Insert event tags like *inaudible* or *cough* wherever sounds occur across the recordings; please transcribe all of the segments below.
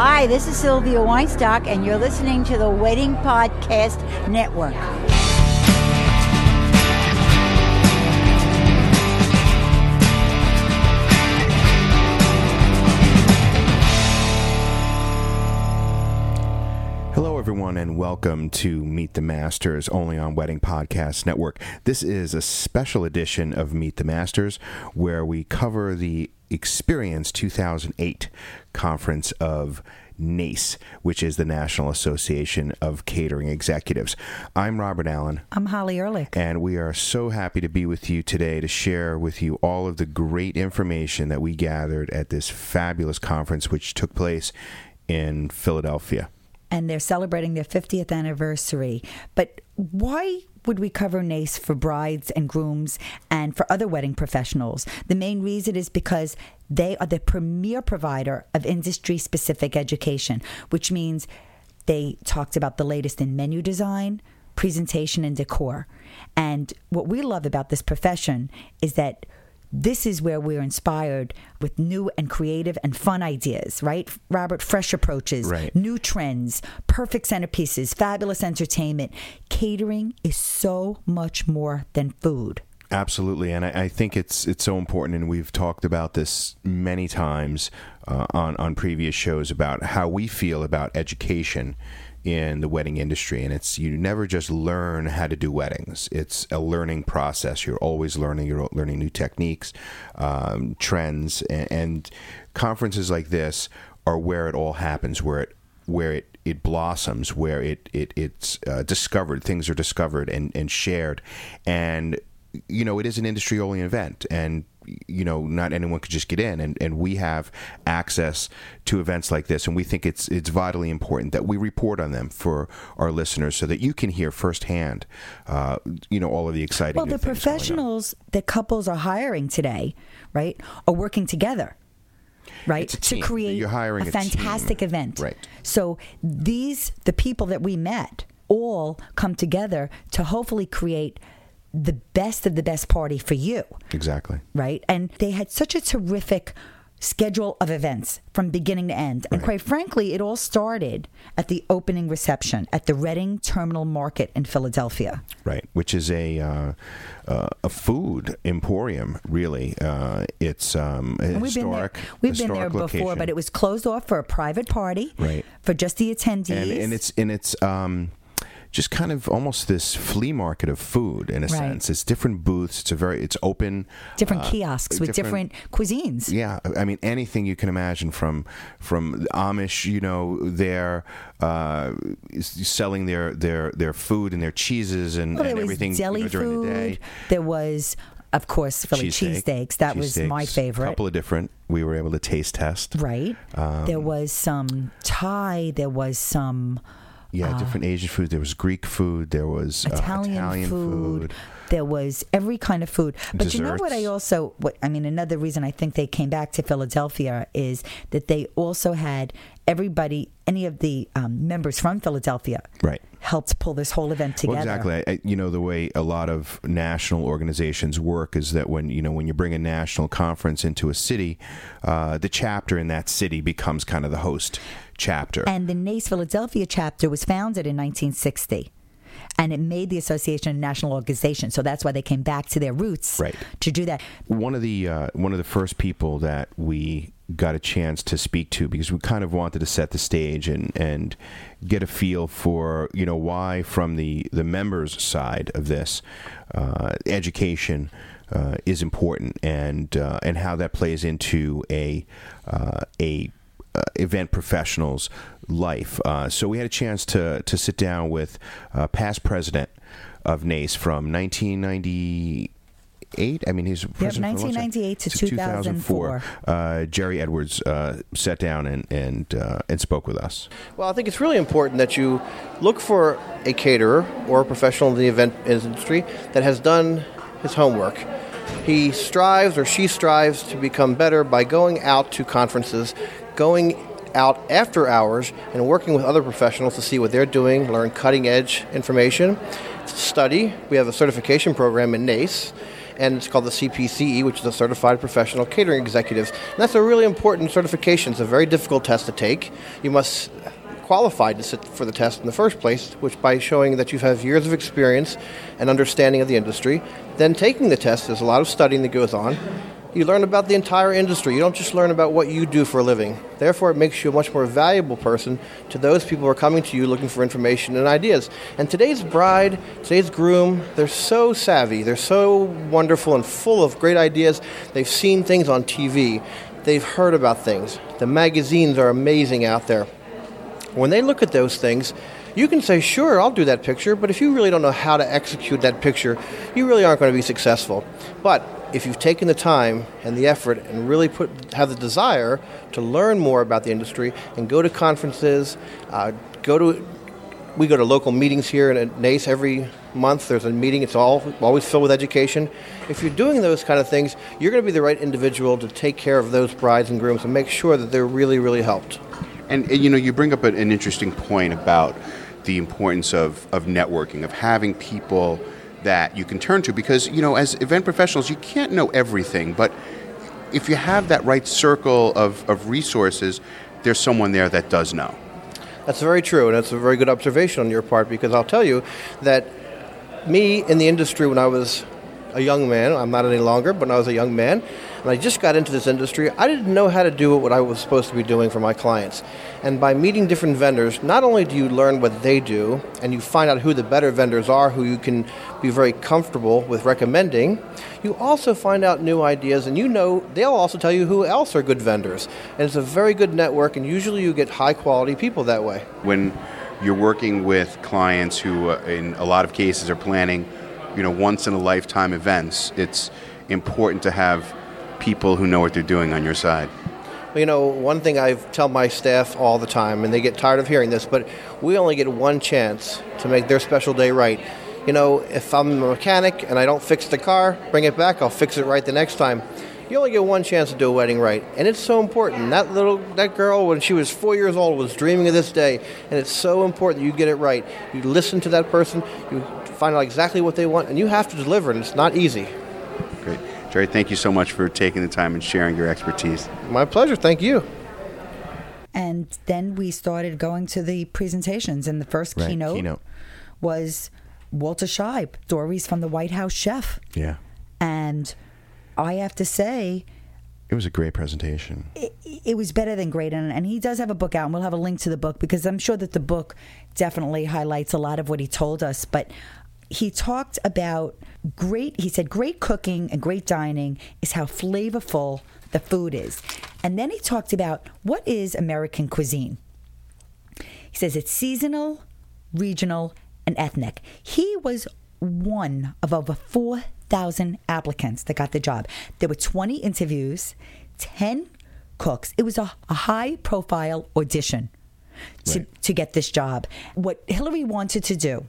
Hi, this is Sylvia Weinstock, and you're listening to the Wedding Podcast Network. Everyone, and welcome to Meet the Masters, only on Wedding Podcast Network. This is a special edition of Meet the Masters where we cover the Experience 2008 conference of NACE, which is the National Association of Catering Executives. I'm Robert Allen. I'm Holly Ehrlich. And we are so happy to be with you today to share with you all of the great information that we gathered at this fabulous conference, which took place in Philadelphia and they're celebrating their 50th anniversary. But why would we cover NACE for brides and grooms and for other wedding professionals? The main reason is because they are the premier provider of industry specific education, which means they talked about the latest in menu design, presentation, and decor. And what we love about this profession is that this is where we're inspired with new and creative and fun ideas, right? Robert, fresh approaches, right. new trends, perfect centerpieces, fabulous entertainment. Catering is so much more than food. Absolutely, and I, I, think it's it's so important, and we've talked about this many times uh, on on previous shows about how we feel about education in the wedding industry and it's you never just learn how to do weddings. It's a learning process. You're always learning you're learning new techniques um, trends and, and, conferences like this are where it all happens where it where it it blossoms where it, it it's uh, discovered things are discovered and, and shared. And you know it is an industry only event and you know not anyone could just get in and, and we have access to events like this and we think it's it's vitally important that we report on them for our listeners so that you can hear firsthand uh, you know all of the exciting well the professionals that couples are hiring today right are working together right to create a, a fantastic team. event. Right. So these the people that we met all come together to hopefully create the best of the best party for you. Exactly. Right? And they had such a terrific schedule of events from beginning to end. And right. quite frankly, it all started at the opening reception at the Reading Terminal Market in Philadelphia. Right, which is a uh, uh, a food emporium. Really, uh, it's um, we've historic. Been there, we've historic been there location. before, but it was closed off for a private party. Right. For just the attendees. And, and it's and it's um, just kind of almost this flea market of food in a right. sense. It's different booths. It's a very it's open. Different uh, kiosks with different, different, cuisines. Yeah, I mean anything you can imagine from from Amish, you know, they're uh, selling their their their food and their cheeses and, well, and everything deli you know, during food. the day. There was of course, Philly cheesesteaks. Cheese that cheese was steaks, my favorite. A couple of different. We were able to taste test. Right. Um, there was some Thai. There was some. Yeah, uh, different Asian food. There was Greek food. There was Italian, uh, Italian food. food. There was every kind of food. But Desserts. you know what? I also, what I mean, another reason I think they came back to Philadelphia is that they also had everybody, any of the um, members from Philadelphia, right, helped pull this whole event together. Well, exactly. I, you know, the way a lot of national organizations work is that when you know when you bring a national conference into a city, uh, the chapter in that city becomes kind of the host chapter. And the NACE Philadelphia chapter was founded in 1960 and it made the association a national organization. So that's why they came back to their roots right. to do that. One of the uh, one of the first people that we got a chance to speak to because we kind of wanted to set the stage and and get a feel for you know why from the the members side of this uh, education. Uh, is important and uh, and how that plays into a uh, a event professionals life. Uh, so we had a chance to to sit down with uh, past president of NACE from 1998. I mean, he's Yep, president for a long time. 1998 to To 2004. Uh, Jerry Edwards uh, sat down and and uh, and spoke with us. Well, I think it's really important that you look for a caterer or a professional in the event industry that has done his homework. He strives or she strives to become better by going out to conferences, going out after hours and working with other professionals to see what they're doing, learn cutting edge information, study. We have a certification program in NACE, and it's called the CPCE, which is a Certified Professional Catering Executive. And that's a really important certification. It's a very difficult test to take. You must qualified to sit for the test in the first place, which by showing that you have years of experience and understanding of the industry. Then taking the test, there's a lot of studying that goes on. You learn about the entire industry. You don't just learn about what you do for a living. Therefore, it makes you a much more valuable person to those people who are coming to you looking for information and ideas. And today's bride, today's groom, they're so savvy. They're so wonderful and full of great ideas. They've seen things on TV. They've heard about things. The magazines are amazing out there. When they look at those things, you can say, sure, I'll do that picture, but if you really don't know how to execute that picture, you really aren't going to be successful. But if you've taken the time and the effort and really put have the desire to learn more about the industry and go to conferences, uh, go to we go to local meetings here at NACE every month. There's a meeting. It's all always filled with education. If you're doing those kind of things, you're going to be the right individual to take care of those brides and grooms and make sure that they're really, really helped. And, you know, you bring up an interesting point about the importance of, of networking, of having people that you can turn to, because, you know, as event professionals, you can't know everything, but if you have that right circle of, of resources, there's someone there that does know. That's very true, and that's a very good observation on your part, because I'll tell you that me in the industry when I was a young man, I'm not any longer, but when I was a young man, and I just got into this industry, I didn't know how to do what I was supposed to be doing for my clients. And by meeting different vendors, not only do you learn what they do, and you find out who the better vendors are, who you can be very comfortable with recommending, you also find out new ideas, and you know they'll also tell you who else are good vendors. And it's a very good network, and usually you get high quality people that way. When you're working with clients who, uh, in a lot of cases, are planning, you know, once in a lifetime events, it's important to have people who know what they're doing on your side? You know, one thing I tell my staff all the time, and they get tired of hearing this, but we only get one chance to make their special day right. You know, if I'm a mechanic and I don't fix the car, bring it back, I'll fix it right the next time. You only get one chance to do a wedding right, and it's so important. That little that girl, when she was four years old, was dreaming of this day, and it's so important that you get it right. You listen to that person, you find out exactly what they want, and you have to deliver, and it's not easy. Great. Jerry, thank you so much for taking the time and sharing your expertise. My pleasure. Thank you. And then we started going to the presentations, and the first Right, keynote, keynote. was Walter Scheib, stories from the White House chef. Yeah. And I have to say, It was a great presentation. it, it was better than great. And, and he does have a book out, and we'll have a link to the book because I'm sure that the book definitely highlights a lot of what he told us. But he talked about great, he said, great cooking and great dining is how flavorful the food is. And then he talked about what is American cuisine. He says it's seasonal, regional, and ethnic. He was one of over 4,000 applicants that got the job. There were 20 interviews, 10 cooks. It was a, a high profile audition to, Right. to get this job. What Hillary wanted to do,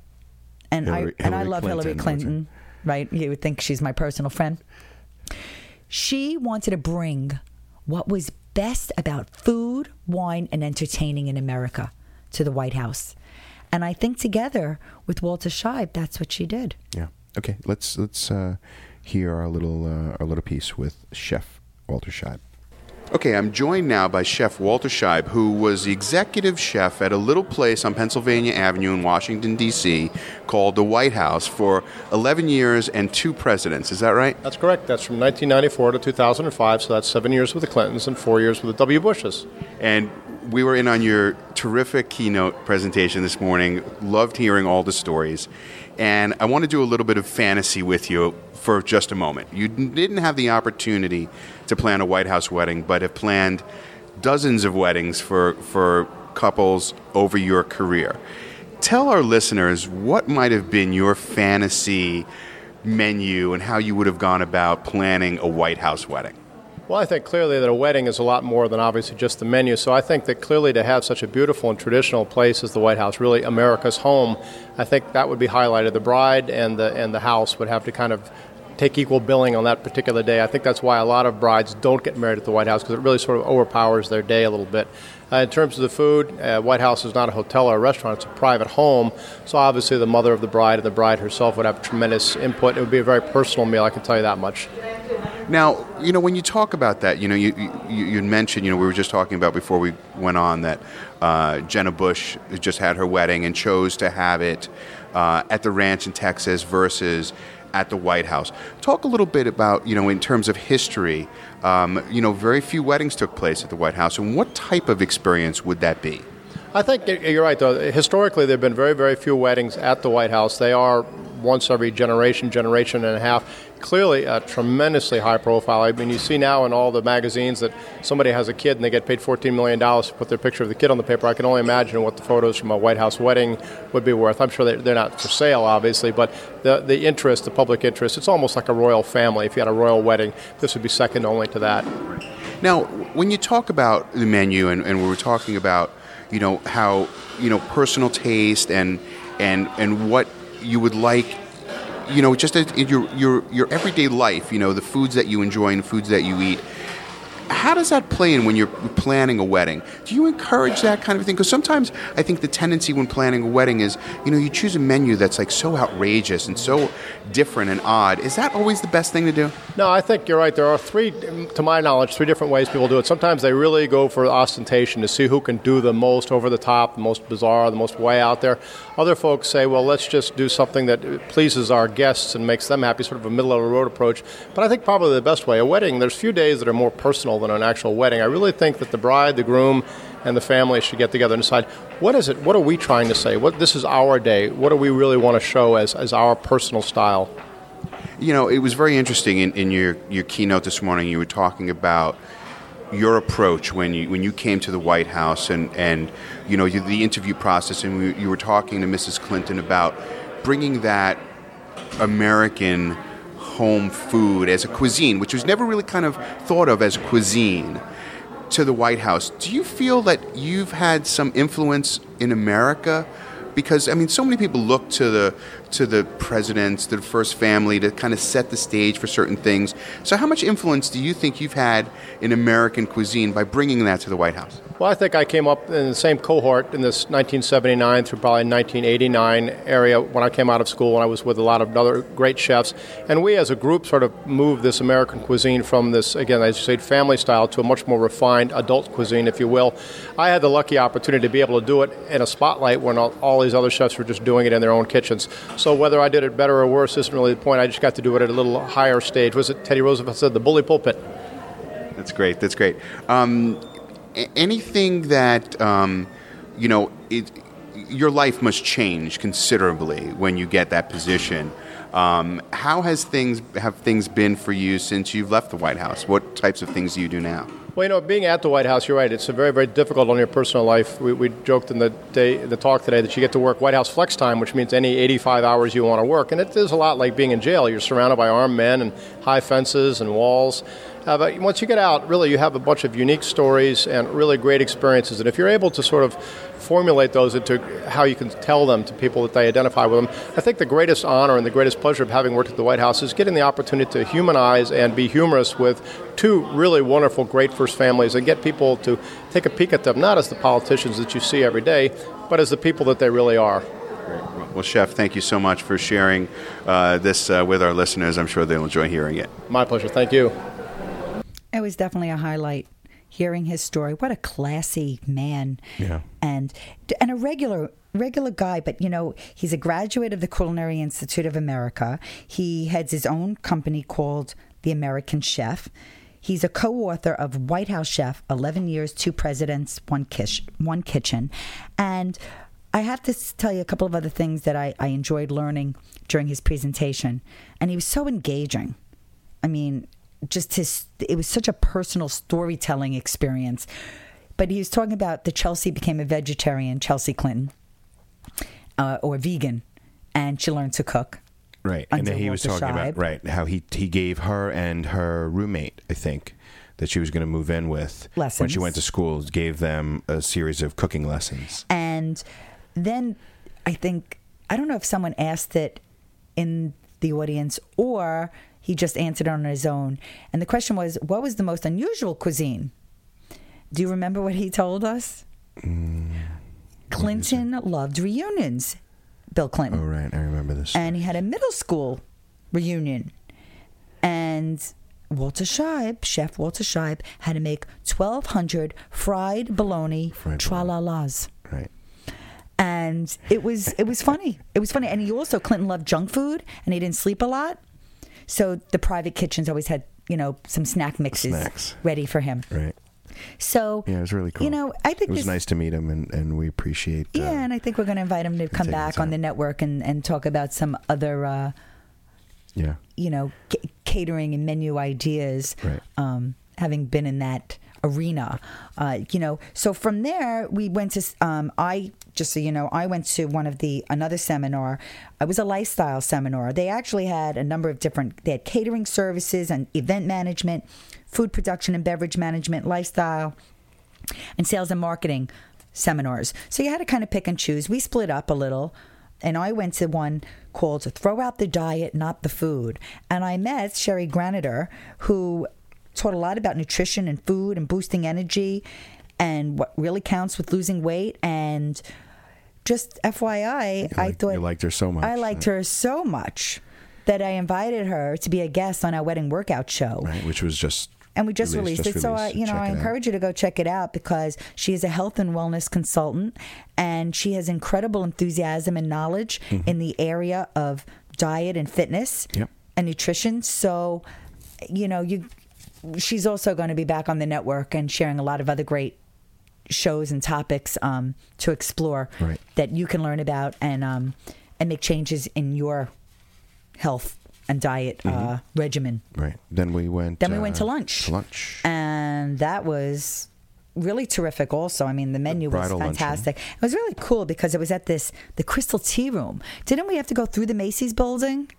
and Hillary- I and I Hillary love Hillary Clinton, Clinton, right? You would think she's my personal friend. She wanted to bring what was best about food, wine, and entertaining in America to the White House. And I think together with Walter Scheib, that's what she did. Yeah. Okay. Let's let's uh, hear our little uh, our little piece with Chef Walter Scheib. Okay, I'm joined now by Chef Walter Scheib, who was the executive chef at a little place on Pennsylvania Avenue in Washington, D.C., called the White House for 11 years and two presidents. Is that right? That's correct. That's from 1994 to 2005, so that's seven years with the Clintons and four years with the W. Bushes. And we were in on your terrific keynote presentation this morning. Loved hearing all the stories. And I want to do a little bit of fantasy with you for just a moment. You didn't have the opportunity to plan a White House wedding, but have planned dozens of weddings for, for couples over your career. Tell our listeners what might have been your fantasy menu and how you would have gone about planning a White House wedding. Well, I think clearly that a wedding is a lot more than obviously just the menu. So I think that clearly to have such a beautiful and traditional place as the White House, really America's home, I think that would be highlighted. The bride and the and the house would have to kind of take equal billing on that particular day. I think that's why a lot of brides don't get married at the White House because it really sort of overpowers their day a little bit. Uh, in terms of the food, uh, White House is not a hotel or a restaurant; it's a private home. So obviously, the mother of the bride and the bride herself would have tremendous input. It would be a very personal meal. I can tell you that much. Now, you know, when you talk about that, you know, you, you, you mentioned, you know, we were just talking about before we went on that uh, Jenna Bush just had her wedding and chose to have it uh, at the ranch in Texas versus at the White House. Talk a little bit about, you know, in terms of history, um, you know, very few weddings took place at the White House, and what type of experience would that be? I think you're right, though. Historically, there have been very, very few weddings at the White House. They are once every generation, generation and a half. Clearly, a tremendously high profile. I mean, you see now in all the magazines that somebody has a kid and they get paid $14 million to put their picture of the kid on the paper. I can only imagine what the photos from a White House wedding would be worth. I'm sure they're not for sale, obviously, but the, the interest, the public interest, it's almost like a royal family. If you had a royal wedding, this would be second only to that. Now, when you talk about the menu, and, and we were talking about, you know, how, you know, personal taste and, and, and what you would like you know just in your your your everyday life you know the foods that you enjoy and the foods that you eat how does that play in when you're planning a wedding? Do you encourage that kind of thing? Because sometimes I think the tendency when planning a wedding is, you know, you choose a menu that's like so outrageous and so different and odd. Is that always the best thing to do? No, I think you're right. There are three, to my knowledge, three different ways people do it. Sometimes they really go for ostentation to see who can do the most over the top, the most bizarre, the most way out there. Other folks say, well, let's just do something that pleases our guests and makes them happy, sort of a middle of the road approach. But I think probably the best way, a wedding, there's few days that are more personal than an actual wedding. I really think that the bride, the groom, and the family should get together and decide what is it, what are we trying to say? What this is our day. What do we really want to show as, as our personal style? You know, it was very interesting in, in your, your keynote this morning. You were talking about your approach when you when you came to the White House and and you know you, the interview process and we, you were talking to Mrs. Clinton about bringing that American home food as a cuisine, which was never really kind of thought of as cuisine, to the White House. Do you feel that you've had some influence in America? Because I mean, so many people look to the to the presidents, to the first family, to kind of set the stage for certain things. So, how much influence do you think you've had in American cuisine by bringing that to the White House? Well, I think I came up in the same cohort in this 1979 through probably 1989 area when I came out of school, and I was with a lot of other great chefs. And we, as a group, sort of moved this American cuisine from this, again, as you said, family style to a much more refined adult cuisine, if you will. I had the lucky opportunity to be able to do it in a spotlight when all, all these other chefs were just doing it in their own kitchens. So whether I did it better or worse isn't really the point. I just got to do it at a little higher stage. Was it Teddy Roosevelt said the bully pulpit? That's great. That's great. Um, anything that um, you know, it, your life must change considerably when you get that position. Um, how has things have things been for you since you've left the White House? What types of things do you do now? Well, you know, being at the White House, you're right. It's very, very difficult on your personal life. We, we joked in the day, the talk today, that you get to work White House flex time, which means any 85 hours you want to work, and it is a lot like being in jail. You're surrounded by armed men and high fences and walls. Uh, but once you get out, really, you have a bunch of unique stories and really great experiences. And if you're able to sort of formulate those into how you can tell them to people that they identify with them, I think the greatest honor and the greatest pleasure of having worked at the White House is getting the opportunity to humanize and be humorous with two really wonderful, great first families and get people to take a peek at them, not as the politicians that you see every day, but as the people that they really are. Well, Chef, thank you so much for sharing uh, this uh, with our listeners. I'm sure they'll enjoy hearing it. My pleasure. Thank you. It was definitely a highlight hearing his story. What a classy man. Yeah. And and a regular regular guy, but you know, he's a graduate of the Culinary Institute of America. He heads his own company called The American Chef. He's a co-author of White House Chef: Eleven Years, Two Presidents, One Kitchen. One Kitchen, and I have to tell you a couple of other things that I, I enjoyed learning during his presentation, and he was so engaging. I mean, just his it was such a personal storytelling experience but he was talking about that chelsea became a vegetarian chelsea clinton uh, or vegan and she learned to cook right and then he was talking Scheib. about right how he he gave her and her roommate i think that she was going to move in with lessons. when she went to school gave them a series of cooking lessons and then i think i don't know if someone asked it in the audience or he just answered on his own. And the question was, what was the most unusual cuisine? Do you remember what he told us? Mm. Clinton loved reunions. Bill Clinton Oh right, I remember this. and he had a middle school reunion. And Walter Scheib, Chef Walter Scheib, had to make 1,200 fried bologna Fried tralalas. right. And it was it was funny. It was funny. And he also Clinton loved junk food, and he didn't sleep a lot. So the private kitchens always had you know some snack mixes Snacks. ready for him. Right. So Yeah, it was really cool. You know, I think it was this, nice to meet him, and, and we appreciate. Uh, Yeah, and I think we're going to invite him to come back on the network and, and talk about some other. Uh, yeah. you know, c- catering and menu ideas, Right. um, having been in that arena. Uh, you know, so from there we went to. Um, I just so you know, I went to one of the another seminar. It was a lifestyle seminar. They actually had a number of different. They had catering services and event management, food production and beverage management, lifestyle, and sales and marketing seminars. So you had to kind of pick and choose. We split up a little. And I went to one called Throw Out the Diet, Not the Food. And I met Sherry Graniter, who taught a lot about nutrition and food and boosting energy and what really counts with losing weight. And just FYI, I thought you liked her so much. I liked her so much that I invited her to be a guest on our wedding workout show Right, which was just. and we just released, released just it. So I, you know, Check I encourage you to go check it out because she is a health and wellness consultant, and she has incredible enthusiasm and knowledge in the area of diet and fitness Mm-hmm. Yep. and nutrition. So, you know, you, she's also going to be back on the network and sharing a lot of other great shows and topics um, to explore Right. that you can learn about and um, and make changes in your health and diet uh, regimen. Right. Then we went. Then we went to uh, lunch. To lunch. and that was really terrific also i mean the menu was bridal luncheon. fantastic it was really cool because it was at this the crystal tea room didn't we have to go through the macy's building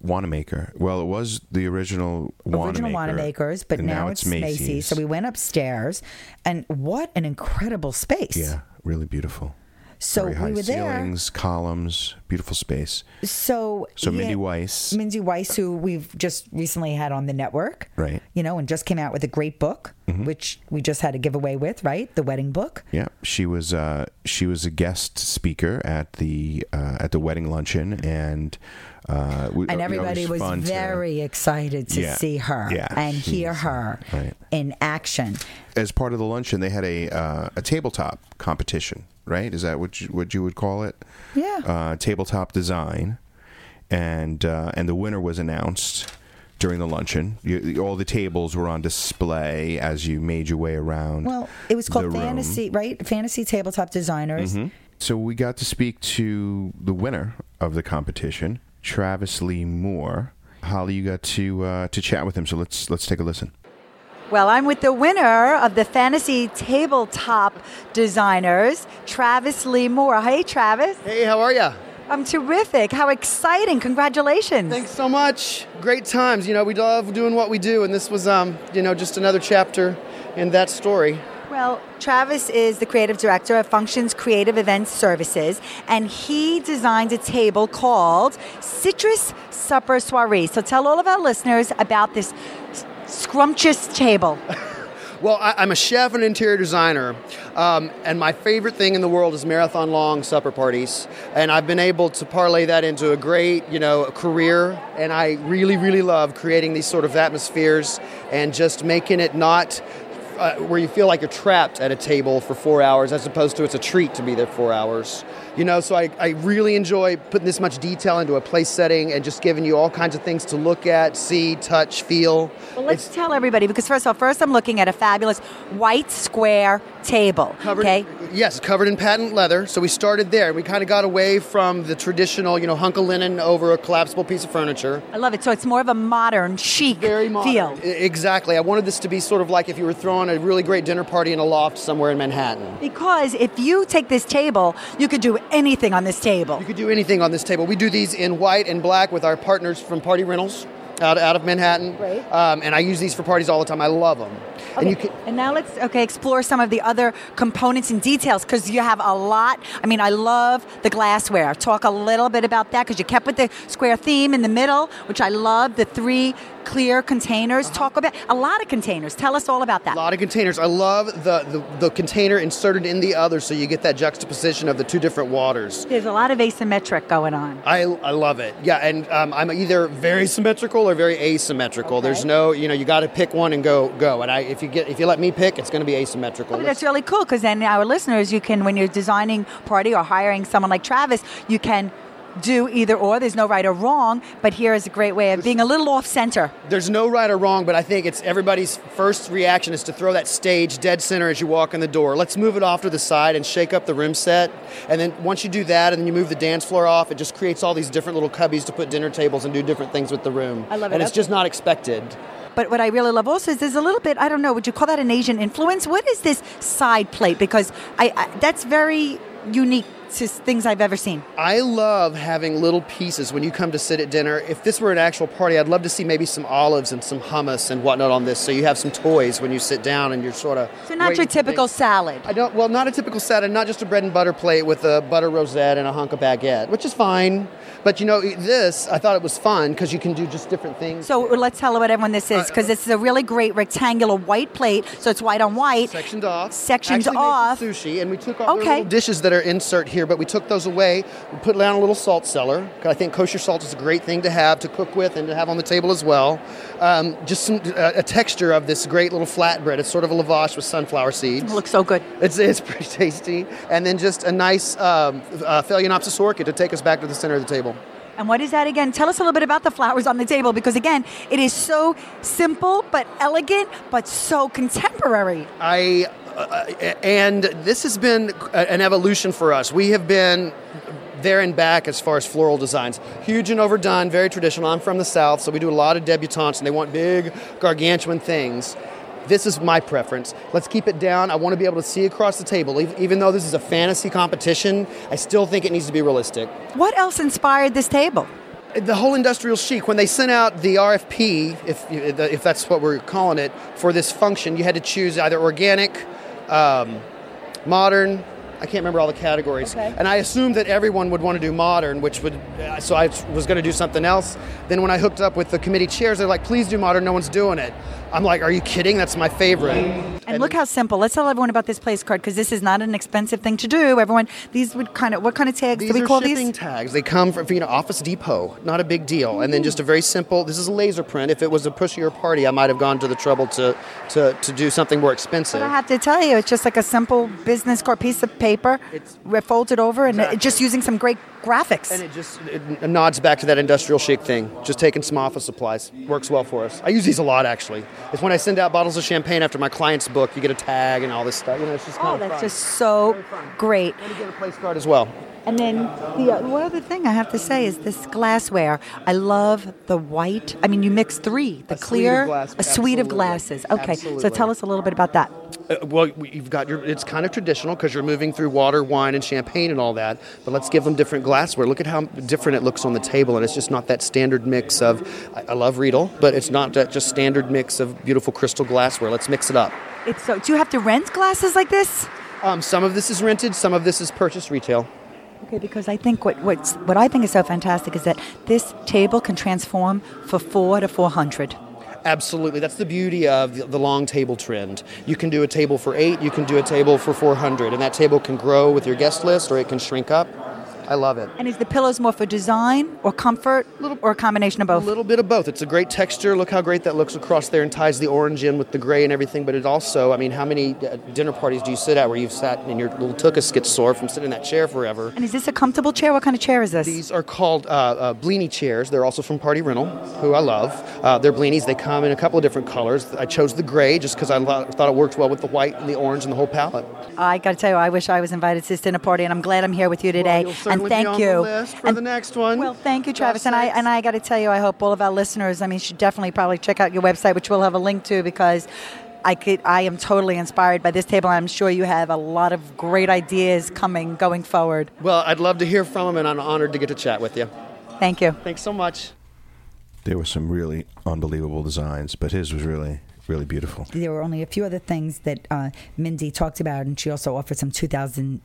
Wanamaker. Well, it was the original Wanamaker. original Wanamakers, but and now, it's macy's. so we went upstairs and what an incredible space Yeah, really beautiful. so we were there ceilings, columns, beautiful space. so So yeah, Mindy Weiss. mindy weiss who we've just recently had on the network Right. you know and just came out with a great book which we just had a giveaway with right the wedding book Yeah, she was uh, she was a guest speaker at the uh, at the wedding luncheon, and uh, we, and it everybody was, to- very excited to Yeah. see her Yeah, and hear her right. in action. as part of the luncheon, they had a uh, a tabletop competition. Right? Is that what you, what you would call it? Yeah. Uh, tabletop design, and uh, and the winner was announced during the luncheon. You, all the tables were on display as you made your way around. Well, it was called the room. Mm-hmm. Fantasy, right? Fantasy Tabletop Designers. So we got to speak to the winner of the competition, Travis Lee Moore. Holly, you got to uh, to chat with him. So let's let's take a listen. Well, I'm with the winner of the Fantasy Tabletop Designers, Travis Lee Moore. Hey, Travis. Hey, how are ya? I'm terrific. How exciting. Congratulations. Thanks so much. Great times. You know, we love doing what we do, and this was, um, you know, just another chapter in that story. Well, Travis is the creative director of Functions Creative Events Services, and he designed a table called Citrus Supper Soiree. So tell all of our listeners about this scrumptious table. *laughs* Well, I, I'm a chef and interior designer, um, and my favorite thing in the world is marathon long supper parties. And I've been able to parlay that into a great, you know, career. And I really, really love creating these sort of atmospheres and just making it not uh, where you feel like you're trapped at a table for four hours, as opposed to it's a treat to be there four hours. You know, so I, I really enjoy putting this much detail into a place setting and just giving you all kinds of things to look at, see, touch, feel. Well, let's tell everybody because first of all, first I'm looking at a fabulous white square table. Covered, okay. Yes, covered in patent leather. So we started there. We kind of got away from the traditional, you know, hunk of linen over a collapsible piece of furniture. I love it. So it's more of a modern, chic Very modern. feel. Exactly. I wanted this to be sort of like if you were throwing a really great dinner party in a loft somewhere in Manhattan. Because if you take this table, you could do anything on this table. You could do anything on this table. We do these in white and black with our partners from Party Rentals. out, out of Manhattan. Great. Um, and I use these for parties all the time. I love them. And you can, and now let's okay explore some of the other components and details because you have a lot. I mean, I love the glassware. Talk a little bit about that because you kept with the square theme in the middle, which I love. The three clear containers. Talk about a lot of containers. Tell us all about that. A lot of containers. I love the, the, the container inserted in the other so you get that juxtaposition of the two different waters. There's a lot of asymmetric going on. I, I love it. Yeah, and um, I'm either very symmetrical or very asymmetrical. There's no, you know, you got to pick one and go go. And I, if you get, if you let me pick, it's going to be asymmetrical. Oh, that's really cool because then our listeners, you can, when you're designing party or hiring someone like Travis, you can do either or. There's no right or wrong, but here is a great way of being a little off center. There's no right or wrong, but I think it's everybody's first reaction is to throw that stage dead center as you walk in the door. Let's move it off to the side and shake up the room set. And then once you do that and then you move the dance floor off, it just creates all these different little cubbies to put dinner tables and do different things with the room. I love it. And it's Okay. just not expected. But what I really love also is there's a little bit, I don't know, would you call that an Asian influence? What is this side plate? Because I, I that's very unique to things I've ever seen. I love having little pieces when you come to sit at dinner. If this were an actual party, I'd love to see maybe some olives and some hummus and whatnot on this, so you have some toys when you sit down and you're sort of. So not your typical salad. I don't. Well, not a typical salad, not just a bread and butter plate with a butter rosette and a hunk of baguette, which is fine. But you know, this I thought it was fun because you can do just different things. So uh, let's tell what everyone this is uh, because this is a really great rectangular white plate. So it's white on white. sectioned off. Sectioned Actually off. sushi, and we took off the Okay. little dishes that are insert here, but we took those away. We put down a little salt cellar. I think kosher salt is a great thing to have to cook with and to have on the table as well. Um, just some uh, a texture of this great little flatbread. It's sort of a lavash with sunflower seeds. It looks so good. It's, it's *laughs* pretty tasty, and then just a nice um, uh, Phalaenopsis orchid to take us back to the center of the table. And what is that again? Tell us a little bit about the flowers on the table because again, it is so simple but elegant but so contemporary. I Uh, uh, and this has been an evolution for us. We have been there and back as far as floral designs. Huge and overdone, very traditional. I'm from the south, so we do a lot of debutantes, and they want big, gargantuan things. This is my preference. Let's keep it down. I want to be able to see across the table. Even though this is a fantasy competition, I still think it needs to be realistic. What else inspired this table? the whole industrial chic when they sent out the RFP if if that's what we're calling it for this function you had to choose either organic um, modern I can't remember all the categories. Okay. and I assumed that everyone would want to do modern which would uh, so I was going to do something else. Then when I hooked up with the committee chairs they're like please do modern no one's doing it I'm like are you kidding that's my favorite And look how simple. Let's tell everyone about this place card because this is not an expensive thing to do. Everyone, these would kind of what kind of tags These do we are call shipping these? tags. They come from you know Office Depot. Not a big deal. And then just a very simple. This is a laser print. If it was a pushier party, I might have gone to the trouble to to, to do something more expensive. But I have to tell you, it's just like a simple business card piece of paper, It's- we fold it over, and Exactly. just using some great graphics. And it just it nods back to that industrial chic thing. Just taking some office supplies works well for us. I use these a lot actually. It's when I send out bottles of champagne after my client's book. You get a tag and all this stuff. You know, it's just kind oh, of that's fun. just so great. And you get a place card as well. And then the uh, one other thing I have to say is this glassware. I love the white. I mean, you mix three: the A suite clear, glass- a suite of glasses. Okay, so tell us a little bit about that. Uh, well, you've got your. It's kind of traditional because you're moving through water, wine, and champagne and all that. But let's give them different glassware. Look at how different it looks on the table, and it's just not that standard mix of. I, I love Riedel, but it's not that just standard mix of beautiful crystal glassware. Let's mix it up. It's so. Do you have to rent glasses like this? Um, some of this is rented, some of this is purchased retail. Okay, because I think what what's, what I think is so fantastic is that this table can transform for four to four hundred. Absolutely, that's the beauty of the, long table trend. You can do a table for eight, you can do a table for 400, and that table can grow with your guest list or it can shrink up. I love it. And is the pillows more for design or comfort, or a combination of both? A little bit of both. It's a great texture. Look how great that looks across there and ties the orange in with the gray and everything. But it also, I mean, how many uh, dinner parties do you sit at where you've sat and your little tuchus gets sore from sitting in that chair forever? And is this a comfortable chair? What kind of chair is this? These are called uh, uh, Bellini chairs. They're also from Party Rental, who I love. Uh, they're Bellinis. They come in a couple of different colors. I chose the gray just because I lo- thought it worked well with the white and the orange and the whole palette. I got to tell you, I wish I was invited to this dinner party, and I'm glad I'm here with you today. You'll and certainly thank be on you. the list for and the next one. Well, thank you, Josh Travis. And I and I got to tell you, I hope all of our listeners, I mean, should definitely probably check out your website, which we'll have a link to, because I could, I am totally inspired by this table. I'm sure you have a lot of great ideas coming going forward. Well, I'd love to hear from them, and I'm honored to get to chat with you. Thank you. Thanks so much. There were some really unbelievable designs, but his was really, really beautiful. There were only a few other things that uh, Mindy talked about, and she also offered some 2000,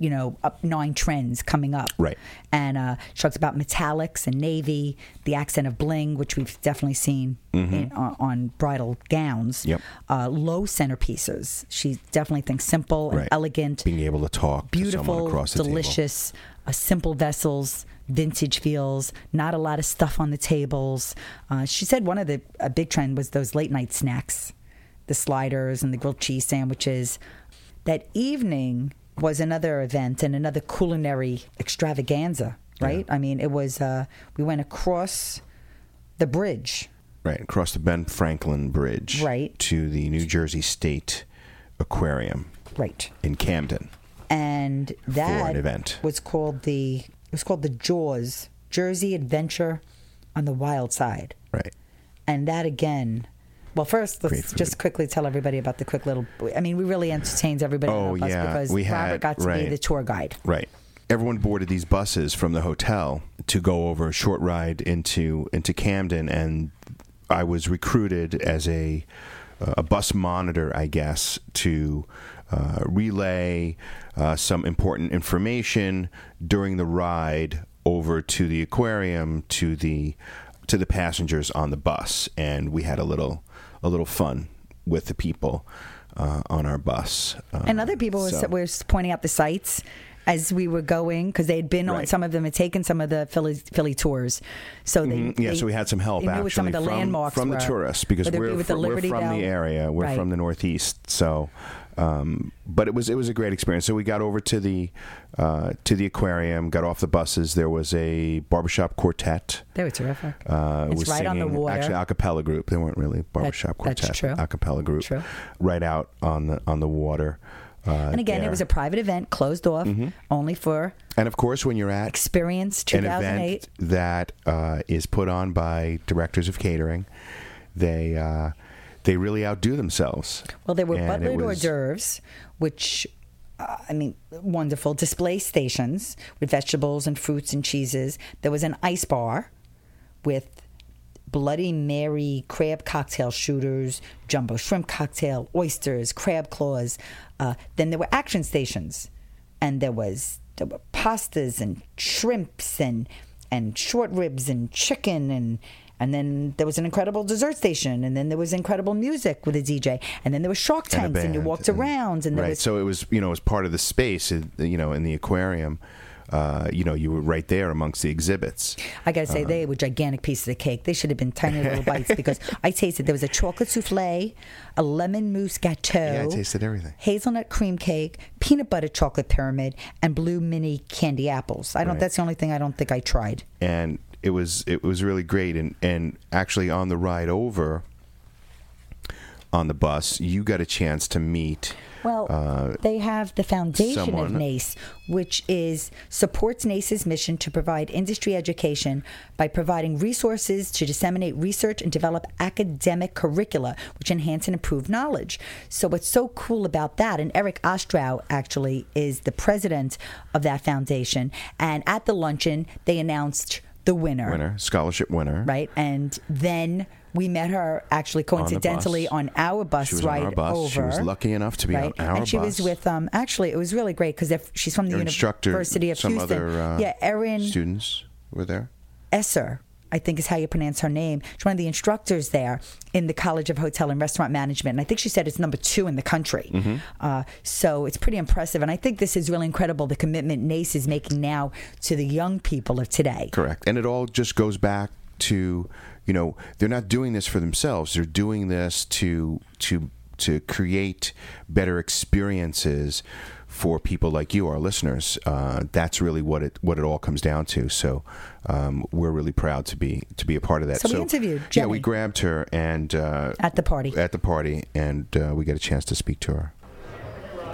you know, up nine trends coming up. Right. And uh, she talks about metallics and navy, the accent of bling, which we've definitely seen in, on, on bridal gowns. Mm-hmm. Yep. Uh, low centerpieces. She definitely thinks simple and Right. elegant Being able to talk to beautiful, across the table. delicious, uh, simple vessels, vintage feels, not a lot of stuff on the tables. Uh, she said one of the a big trend was those late night snacks, the sliders and the grilled cheese sandwiches. That evening was another event and another culinary extravaganza, right? I mean, it was uh, we went across the bridge Right, across the Ben Franklin Bridge. Right. To the New Jersey State Aquarium right in Camden. and that an event. was called the it was called the Jaws Jersey Adventure on the Wild Side, Right. and that again. Well, first let's just quickly tell everybody about the quick little. I mean, we really entertained everybody on the bus yeah, because we Robert had- got to be the tour guide. Right. Everyone boarded these buses from the hotel to go over a short ride into into Camden, and I was recruited as a a bus monitor, I guess, to uh, relay uh, some important information during the ride over to the aquarium to the to the passengers on the bus, and we had a little a little fun with the people uh, on our bus. Uh, And other people were, so- were pointing out the sites as we were going because they had been on some of them had taken some of the Philly Philly tours. So they, Mhm. Yeah, they- so we had some help actually some of the from, landmarks from the tourists because Whether it be we're, the we're from Bell. the area. We're Right. from the Northeast, so. Um, but it was it was a great experience. So we got over to the uh, to the aquarium, got off the buses. There was a barbershop quartet. They were terrific. Uh, It's was right on the water. Actually, a cappella group. They weren't really barbershop that's quartet. true. A cappella group. True. Right out on the on the water. Uh, and again, there. it was a private event, closed off, only for and of course when you're at Experience an 2008. event that uh, is put on by directors of catering, they uh, they really outdo themselves. Well, there were And butlered hors d'oeuvres, which, uh, I mean, wonderful display stations with vegetables and fruits and cheeses. There was an ice bar with Bloody Mary crab cocktail shooters, jumbo shrimp cocktail, oysters, crab claws. Uh, then there were action stations, and there was there were pastas and shrimps and and short ribs and chicken and and then there was an incredible dessert station, and then there was incredible music with a DJ, and then there were shark and tanks, and, you band, walked around, and there right. was so it was you know as part of the space, you know, in the aquarium. Uh, you know, you were right there amongst the exhibits. I gotta say, Uh-huh. they were gigantic pieces of cake. They should have been tiny little *laughs* bites because I tasted there was a chocolate souffle, a lemon mousse gâteau, Yeah, I tasted everything. hazelnut cream cake, peanut butter chocolate pyramid, and blue mini candy apples. I don't. Right. That's the only thing I don't think I tried. and it was it was really great and and actually on the ride over on the bus you got a chance to meet Well, uh, they have the foundation of NACE, which is supports NACE's mission to provide industry education by providing resources to disseminate research and develop academic curricula which enhance and improve knowledge. So what's so cool about that, and Eric Ostrow actually is the president of that foundation, and at the luncheon they announced the winner winner scholarship winner right? And then we met her actually on coincidentally bus. on, our bus She was ride on our bus. over. She was lucky enough to be right? on our bus. and she bus. was with um actually it was really great because if she's from the Your University of some Houston. other uh, yeah, Erin students were there Esser. I think is how you pronounce her name. She's one of the instructors there in the College of Hotel and Restaurant Management. And I think she said it's number two in the country. Mm-hmm. Uh, so it's pretty impressive. And I think this is really incredible the commitment NACE is making now to the young people of today. correct and it all just goes back to you know they're not doing this for themselves they're doing this to to to create better experiences for people like you, our listeners. Uh, that's really what it what it all comes down to. So um, we're really proud to be to be a part of that. So we interviewed Yeah, we grabbed her and uh, At the party. At the party, and uh, we got a chance to speak to her.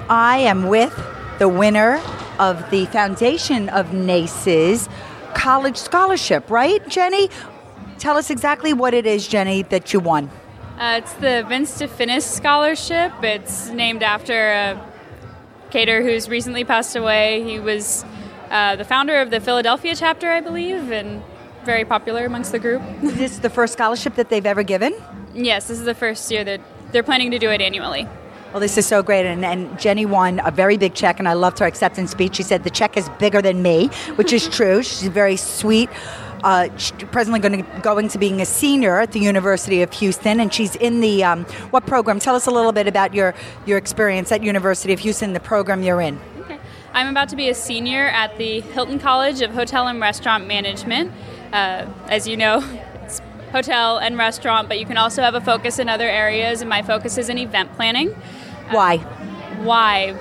I am with the winner of the foundation of NACE's college scholarship, right, Jenny? Tell us exactly what it is, Jenny, that you won. Uh, it's the Vince DeFinis Scholarship. It's named after a caterer who's recently passed away. He was uh, the founder of the Philadelphia chapter, I believe, and very popular amongst the group. *laughs* Is this the first scholarship that they've ever given? yes, this is the first year that they're planning to do it annually. Well, this is so great. And, and Jenny won a very big check, and I loved her acceptance speech. She said, The check is bigger than me, which is *laughs* true. She's very sweet. Uh, presently going to going to being a senior at the University of Houston, and she's in the um, what program? Tell us a little bit about your your experience at University of Houston, the program you're in. Okay. I'm about to be a senior at the Hilton College of Hotel and Restaurant Management. Uh, as you know, *laughs* it's hotel and restaurant, but you can also have a focus in other areas, and my focus is in event planning. Why? Why?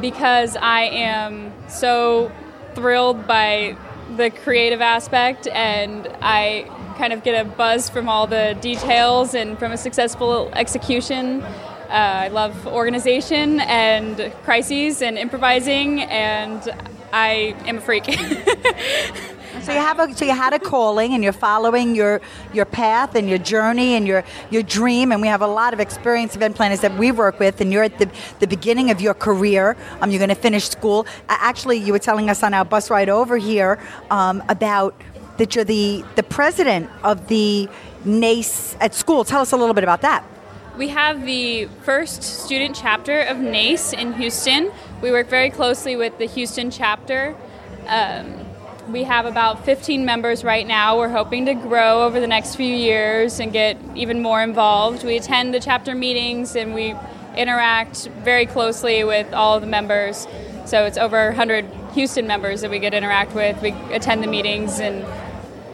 Because I am so thrilled by the creative aspect, and I kind of get a buzz from all the details and from a successful execution. Uh, I love organization and crises and improvising, and I am a freak. *laughs* So you have a so you had a calling and you're following your your path and your journey and your your dream and we have a lot of experienced event planners that we work with and you're at the, the beginning of your career. Um, you're going to finish school. Actually, you were telling us on our bus ride over here um, about that you're the the president of the NACE at school. Tell us a little bit about that. We have the first student chapter of NACE in Houston. We work very closely with the Houston chapter. Um, we have about 15 members right now. We're hoping to grow over the next few years and get even more involved. We attend the chapter meetings and we interact very closely with all of the members. So it's over 100 Houston members that we get to interact with. We attend the meetings and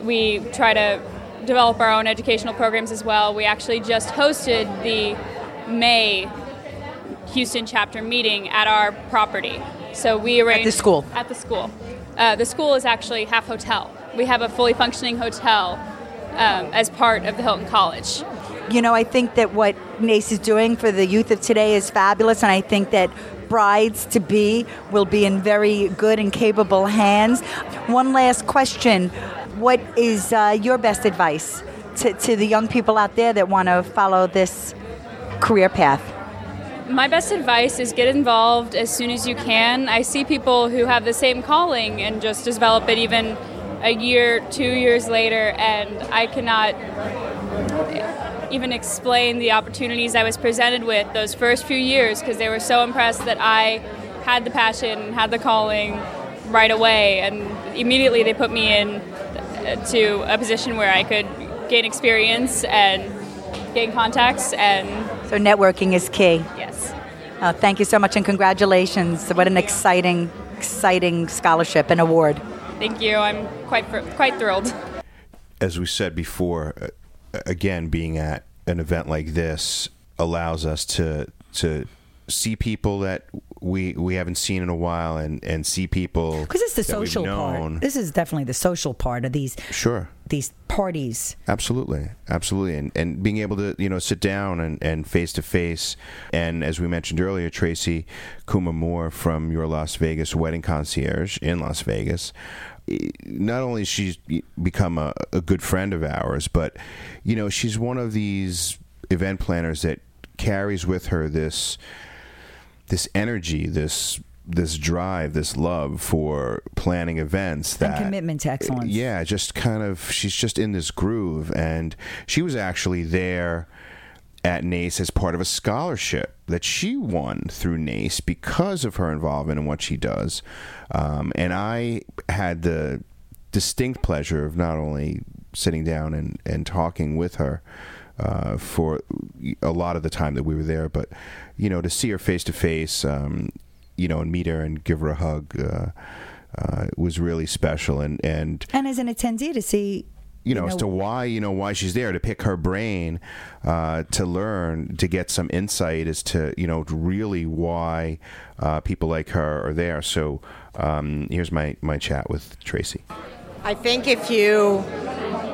we try to develop our own educational programs as well. We actually just hosted the May Houston chapter meeting at our property. So we arranged the school. At the school. Uh, the school is actually half hotel. We have a fully functioning hotel um, as part of the Hilton College. You know, I think that what NACE is doing for the youth of today is fabulous, and I think that brides to be will be in very good and capable hands. One last question What is uh, your best advice to, to the young people out there that want to follow this career path? My best advice is get involved as soon as you can. I see people who have the same calling and just develop it even a year, two years later, and I cannot even explain the opportunities I was presented with those first few years because they were so impressed that I had the passion, had the calling right away, and immediately they put me in uh, to a position where I could gain experience and gain contacts and So, networking is key. Uh, thank you so much and congratulations. What an exciting, exciting scholarship and award. Thank you. I'm quite quite thrilled. as we said before, uh, again, being at an event like this allows us to to see people that we we haven't seen in a while, and and see people Because it's the social part. This is definitely the social part of these Sure. these parties. Absolutely, absolutely, and and being able to you know sit down and and face to face, and as we mentioned earlier, Tracy Kuma Moore from your Las Vegas wedding concierge in Las Vegas. eh, Not only has she's become a, a good friend of ours, but you know she's one of these event planners that carries with her this this energy, this this drive, this love for planning events And commitment to excellence. yeah, just kind of she's just in this groove, and she was actually there at NACE as part of a scholarship that she won through NACE because of her involvement in what she does. Um, and I had the distinct pleasure of not only sitting down and, and talking with her uh, for a lot of the time that we were there, but you know to see her face to face, um, you know, and meet her and give her a hug. Uh, uh, was really special, and and And as an attendee to see you know, as to why you know why she's there to pick her brain uh, to learn to get some insight as to you know really why uh, people like her are there. So um, here's my my chat with Tracy. I think if you,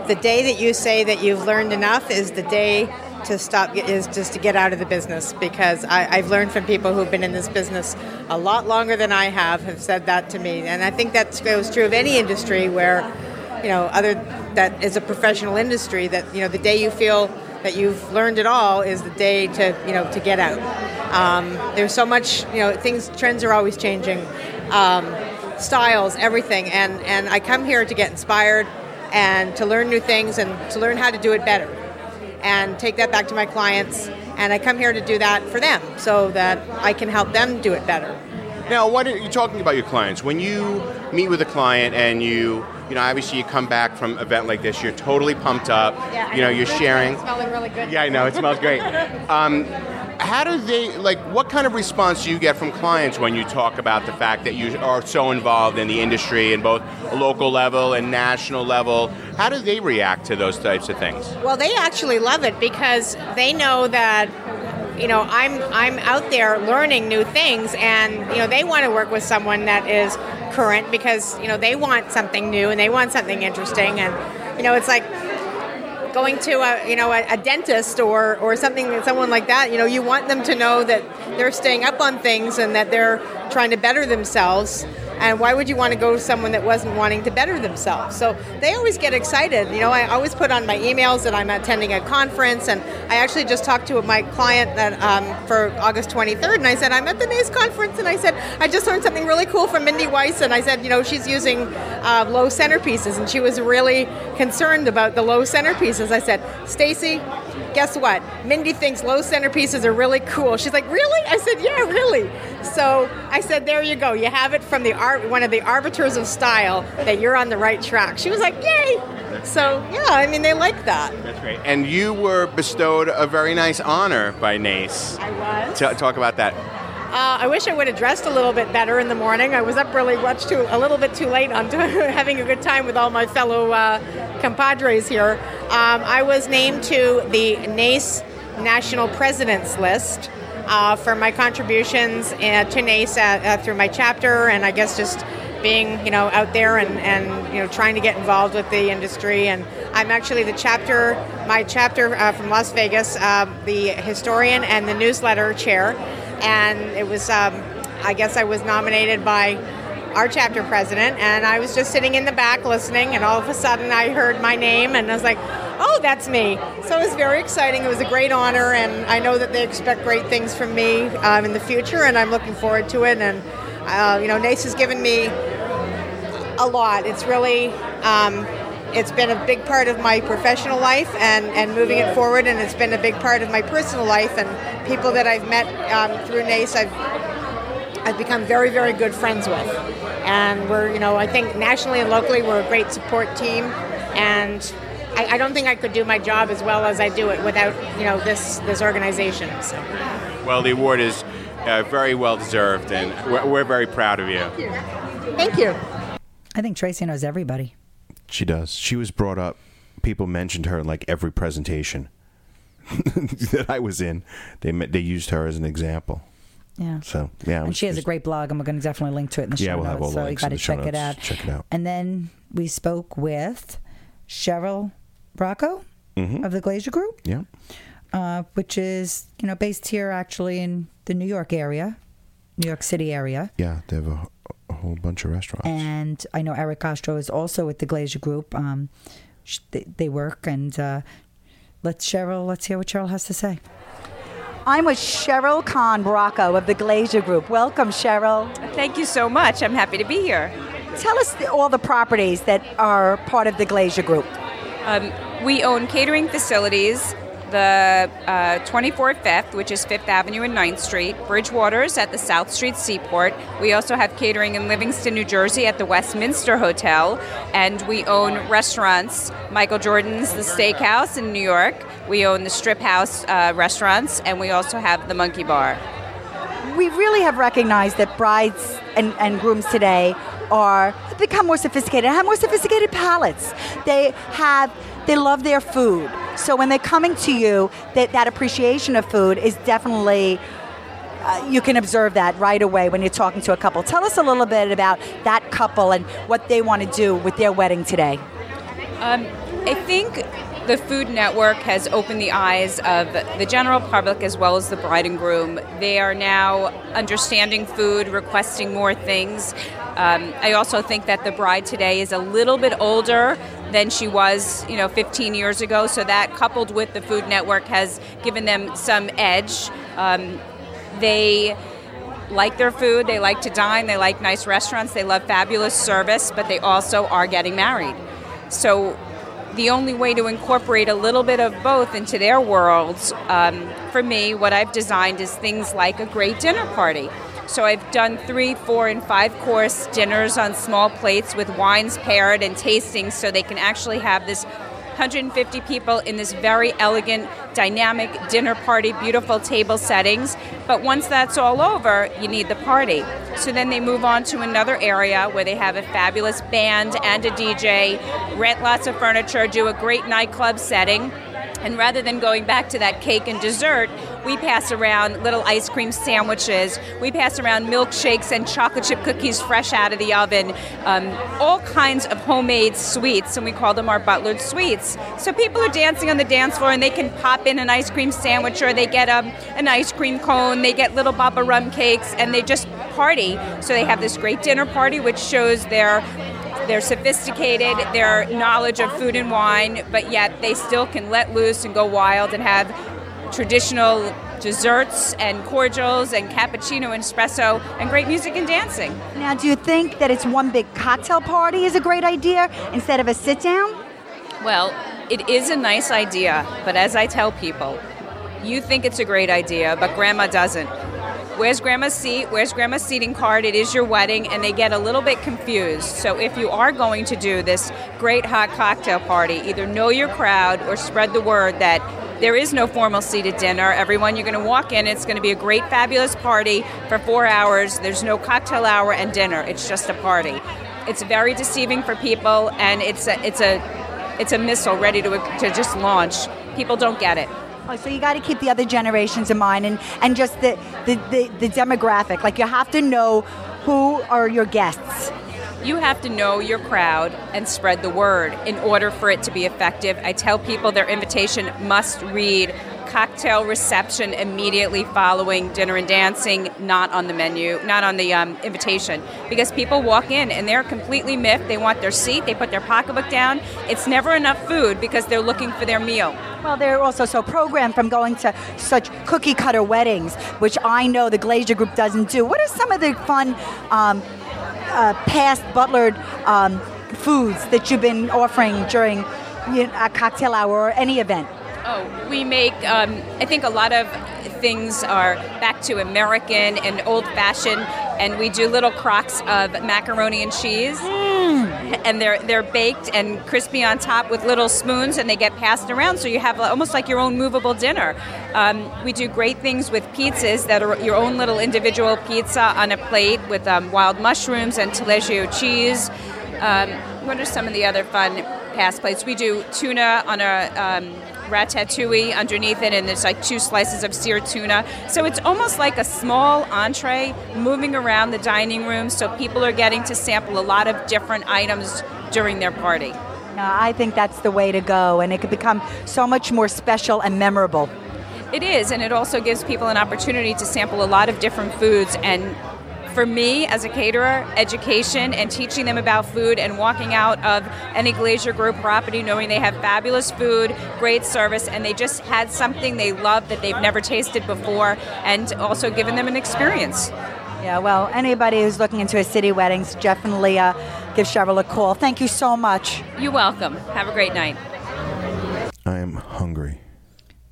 the day that you say that you've learned enough is the day to stop, is just to get out of the business because I, I've learned from people who've been in this business a lot longer than I have, have said that to me. And I think that goes true of any industry where, you know, other, that is a professional industry that, you know, the day you feel that you've learned it all is the day to, you know, to get out. Um, there's so much, you know, things, trends are always changing. Um, styles, everything. And, and I come here to get inspired and to learn new things and to learn how to do it better and take that back to my clients. And I come here to do that for them so that I can help them do it better. Now, what are you talking about your clients? When you meet with a client and you, you know, obviously you come back from an event like this, you're totally pumped up. Yeah, you know, you're sharing. smelling really good. Yeah, I know it smells great. *laughs* Um, how do they like? What kind of response do you get from clients when you talk about the fact that you are so involved in the industry in both a local level and national level? How do they react to those types of things? Well, they actually love it because they know that you know I'm I'm out there learning new things, and you know they want to work with someone that is current because you know they want something new and they want something interesting, and you know it's like going to a you know a, a, dentist or or something someone like that you know you want them to know that they're staying up on things and that they're trying to better themselves and why would you want to go to someone that wasn't wanting to better themselves? So they always get excited. You know, I always put on my emails that I'm attending a conference, and I actually just talked to my client that um, for August 23rd, and I said I'm at the NACE conference, and I said I just learned something really cool from Mindy Weiss, and I said you know she's using uh, low centerpieces, and she was really concerned about the low centerpieces. I said, Stacy, guess what? Mindy thinks low centerpieces are really cool. She's like, really? I said, yeah, really. So I said, there you go. You have it from the art, one of the arbiters of style that you're on the right track. She was like, yay. So yeah, I mean they like that. That's great. And you were bestowed a very nice honor by NACE. I was. T- talk about that. Uh, I wish I would have dressed a little bit better in the morning. I was up really much too, a little bit too late on *laughs* having a good time with all my fellow uh, compadres here. Um, I was named to the NACE National Presidents List uh, for my contributions uh, to NACE uh, uh, through my chapter, and I guess just being you know out there and, and you know trying to get involved with the industry. And I'm actually the chapter my chapter uh, from Las Vegas uh, the historian and the newsletter chair. And it was um, I guess I was nominated by our chapter president and I was just sitting in the back listening and all of a sudden I heard my name and I was like oh that's me so it was very exciting it was a great honor and I know that they expect great things from me um, in the future and I'm looking forward to it and uh, you know NACE has given me a lot it's really um, it's been a big part of my professional life and, and moving it forward, and it's been a big part of my personal life. And people that I've met um, through NACE, I've I've become very, very good friends with. And we're, you know, I think nationally and locally, we're a great support team. And I, I don't think I could do my job as well as I do it without, you know, this this organization. So. Well, the award is uh, very well deserved, and we're, we're very proud of you. Thank you. Thank you. I think Tracy knows everybody. She does. She was brought up. People mentioned her in like every presentation *laughs* that I was in. They they used her as an example. Yeah. So yeah, and she has a great blog. I'm going to definitely link to it in the Yeah, show we'll have notes. all the so you got to check it out. Check it out. And then we spoke with Cheryl Bracco Mhm. of the Glazier Group, Yeah. uh, which is you know based here actually in the New York area, New York City area. Yeah, they have a, a whole bunch of restaurants. And I know Eric Castro is also with the Glazier Group. Um, they, they work, and uh, let's Cheryl. Let's hear what Cheryl has to say. I'm with Cheryl Kahn Bracco of the Glazier Group. Welcome, Cheryl. Thank you so much. I'm happy to be here. Tell us the, all the properties that are part of the Glazier Group. Um, we own catering facilities, the uh, 24 Fifth, which is Fifth Avenue and 9th Street, Bridgewater's at the South Street Seaport. We also have catering in Livingston, New Jersey at the Westminster Hotel, and we own restaurants, Michael Jordan's The Steakhouse in New York. We own the Strip House uh, restaurants, and we also have the Monkey Bar. We really have recognized that brides and, and grooms today are become more sophisticated, have more sophisticated palates. They have they love their food. So when they're coming to you, that, that appreciation of food is definitely uh, you can observe that right away when you're talking to a couple. Tell us a little bit about that couple and what they want to do with their wedding today. Um, I think the Food Network has opened the eyes of the general public as well as the bride and groom. They are now understanding food, requesting more things. Um, I also think that the bride today is a little bit older than she was, you know, 15 years ago. So that, coupled with the Food Network, has given them some edge. Um, they like their food, they like to dine, they like nice restaurants, they love fabulous service, but they also are getting married. So the only way to incorporate a little bit of both into their worlds, um, for me, what I've designed is things like a great dinner party. So I've done three, four, and five course dinners on small plates with wines paired and tastings so they can actually have this 150 people in this very elegant, dynamic dinner party, beautiful table settings. But once that's all over, you need the party. So then they move on to another area where they have a fabulous band and a DJ, rent lots of furniture, do a great nightclub setting. And rather than going back to that cake and dessert, we pass around little ice cream sandwiches. We pass around milkshakes and chocolate chip cookies fresh out of the oven. Um, all kinds of homemade sweets, and we call them our Butlered sweets. So people are dancing on the dance floor, and they can pop in an ice cream sandwich, or they get um, an ice cream cone. They get little Baba rum cakes, and they just party. So they have this great dinner party, which shows their they're sophisticated, their knowledge of food and wine, but yet they still can let loose and go wild and have traditional desserts and cordials and cappuccino and espresso and great music and dancing. Now, do you think that it's one big cocktail party is a great idea instead of a sit down? Well, it is a nice idea, but as I tell people, you think it's a great idea, but grandma doesn't. Where's grandma's seat? Where's grandma's seating card? It is your wedding, and they get a little bit confused. So, if you are going to do this great hot cocktail party, either know your crowd or spread the word that there is no formal seated dinner. Everyone, you're going to walk in, it's going to be a great, fabulous party for four hours. There's no cocktail hour and dinner, it's just a party. It's very deceiving for people, and it's a, it's a, it's a missile ready to, to just launch. People don't get it. Oh, so you got to keep the other generations in mind and, and just the, the, the, the demographic. Like you have to know who are your guests. You have to know your crowd and spread the word in order for it to be effective. I tell people their invitation must read cocktail reception immediately following dinner and dancing, not on the menu, not on the um, invitation. Because people walk in and they're completely miffed. They want their seat, they put their pocketbook down. It's never enough food because they're looking for their meal. Well, they're also so programmed from going to such cookie cutter weddings, which I know the Glazier Group doesn't do. What are some of the fun um, uh, past butlered um, foods that you've been offering during you know, a cocktail hour or any event? Oh, we make, um, I think a lot of things are back to American and old fashioned, and we do little crocks of macaroni and cheese. Mm. And they're, they're baked and crispy on top with little spoons, and they get passed around, so you have almost like your own movable dinner. Um, we do great things with pizzas that are your own little individual pizza on a plate with um, wild mushrooms and taleggio cheese. Um, what are some of the other fun past plates? We do tuna on a um, ratatouille underneath it, and there's like two slices of seared tuna. So it's almost like a small entree moving around the dining room, so people are getting to sample a lot of different items during their party. No, I think that's the way to go, and it could become so much more special and memorable. It is, and it also gives people an opportunity to sample a lot of different foods and for me as a caterer, education and teaching them about food and walking out of any Glazier Group property knowing they have fabulous food, great service, and they just had something they love that they've never tasted before, and also given them an experience. Yeah, well, anybody who's looking into a city weddings, definitely uh, give Cheryl a call. Thank you so much. You're welcome. Have a great night. I am hungry.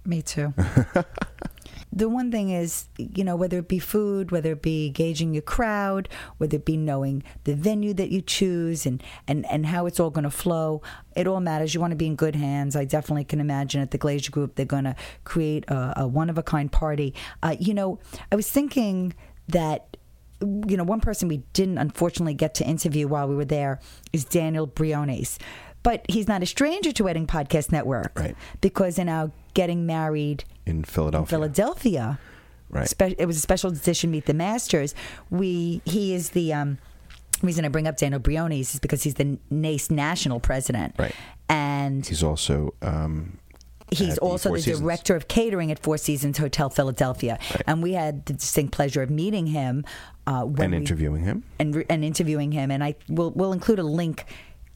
Me too. *laughs* the one thing is, you know, whether it be food, whether it be gauging your crowd, whether it be knowing the venue that you choose and, and, and how it's all going to flow, it all matters. You want to be in good hands. I definitely can imagine at the Glazier Group, they're going to create a, a one of a kind party. Uh, you know, I was thinking that you know, one person we didn't unfortunately get to interview while we were there is Daniel Briones. But he's not a stranger to Wedding Podcast Network. Right. Because in our Getting Married in Philadelphia. Philadelphia. Right. Spe- it was a special edition Meet the Masters. We he is the um, reason I bring up Daniel Briones is because he's the NACE national president. Right. And he's also um, He's the also Four the director of catering at Four Seasons Hotel Philadelphia, Right. and we had the distinct pleasure of meeting him uh, when and we- interviewing him. and and interviewing him, and I will will include a link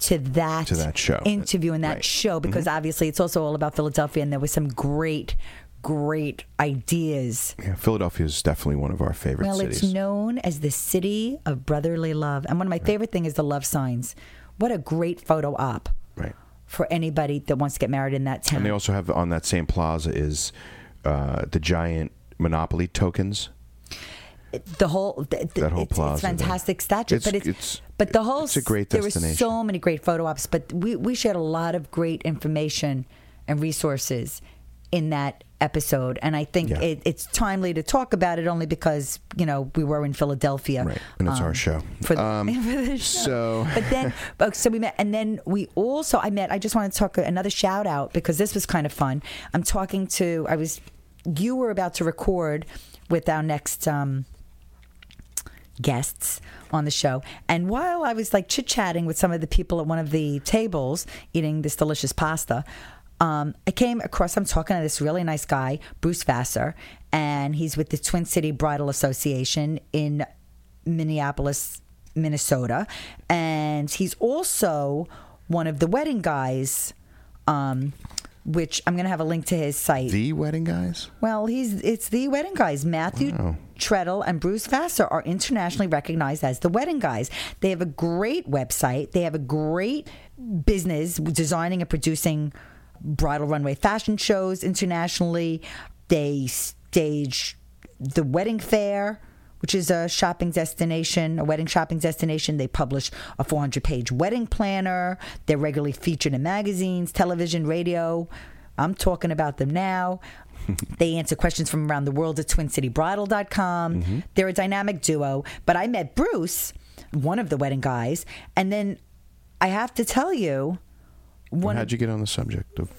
to that To that show. interview and that Right. Mm-hmm. show because obviously it's also all about Philadelphia, and there was some great, great ideas. Yeah, Philadelphia is definitely one of our favorite Well, cities. it's known as the city of brotherly love, and one of my favorite things is the love signs. What a great photo op! right. for anybody that wants to get married in that town. And they also have on that same plaza is uh, the giant Monopoly tokens. the whole th- th- That whole it's, plaza it's there. fantastic statue, It's- but it's, it's- but the whole it's a great there destination. were so many great photo ops, but we we shared a lot of great information and resources in that episode, and I think Yeah. it, it's timely to talk about it only because you know we were in Philadelphia, Right, and it's our show. For, Um, *laughs* for the show. so- *laughs* but then, so we met, and then we also I met. I just want to talk another shout out because this was kind of fun. I'm talking to. I was. You were about to record with our next. Um, guests on the show. And while I was like chit chatting with some of the people at one of the tables eating this delicious pasta, um, I came across, I'm talking to this really nice guy, Bruce Vassar, and he's with the Twin City Bridal Association in Minneapolis, Minnesota. And he's also one of the wedding guys. Um, which I'm going to have a link to his site. The wedding guys. Well, he's it's the wedding guys. Matthew Wow. Trettel and Bruce Vassar are internationally recognized as the wedding guys. They have a great website. They have a great business designing and producing bridal runway fashion shows internationally. They stage the wedding fair, which is a shopping destination, a wedding shopping destination. They publish a 400 page wedding planner. They're regularly featured in magazines, television, radio. I'm talking about them now. *laughs* they answer questions from around the world at twincitybridal.com. Mm-hmm. They're a dynamic duo. But I met Bruce, one of the wedding guys, and then I have to tell you, How'd you get on the subject of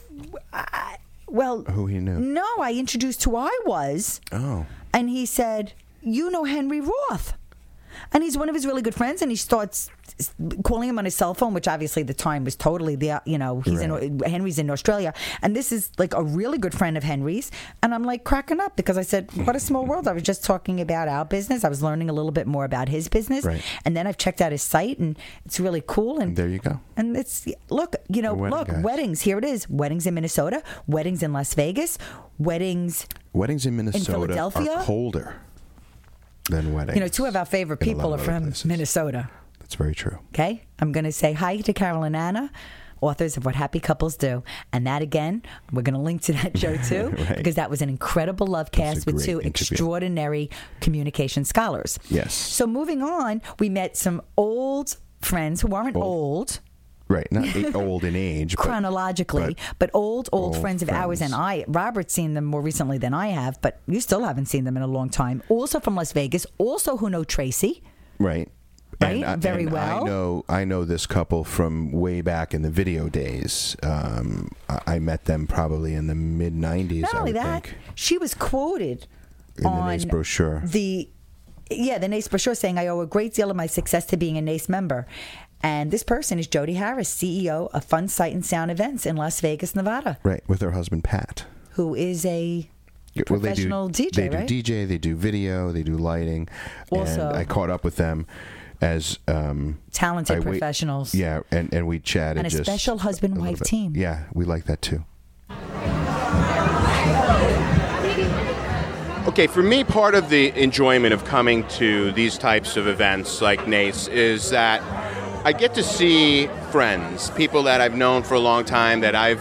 well, who he knew? no, I introduced who I was. Oh, And he said, You know Henry Roth. And he's one of his really good friends, and he starts calling him on his cell phone, which obviously the time was totally the uh, you know he's in uh, Henry's in Australia, and this is like a really good friend of Henry's, and I'm like cracking up because I said, "What a small *laughs* world!" I was just talking about our business, I was learning a little bit more about his business, Right. and then I've checked out his site, and it's really cool, and there you go. and it's look, you know, wedding look, guys. weddings. Here it is: weddings in Minnesota, weddings in Las Vegas, weddings. Weddings in Minnesota Philadelphia? are colder than weddings. You know, two of our favorite in a lot people are from places. Minnesota. That's very true. Okay, I'm going to say hi to Carol and Anna. Authors of What Happy Couples Do. And that again, we're going to link to that show *laughs* too, Right. because that was an incredible love cast with two interview. extraordinary communication scholars. Yes. So moving on, we met some old friends who aren't old, Right, not old in age, but chronologically, but, old, old, old friends of ours. And I, Robert's seen them more recently than I have, but you still haven't seen them in a long time. Also from Las Vegas, also who know Tracy. right. Right, I- very well. I know. I know this couple from way back in the video days. Um, I, I met them probably in the mid '90s. Not only that, think she was quoted in the on NACE brochure. the yeah the NACE brochure saying I owe a great deal of my success to being a NACE member. And this person is Jody Harris, CEO of Fun Sight and Sound Events in Las Vegas, Nevada, right, with her husband Pat. who is a Yeah, professional they do, DJ, They do? DJ. They do video. They do lighting. Also- and I caught up with them as um, talented I wait- professionals. Yeah, and, and we chatted. And a just special husband wife team. Yeah, we like that too. Okay, for me, part of the enjoyment of coming to these types of events like NACE is that I get to see friends, people that I've known for a long time, that I've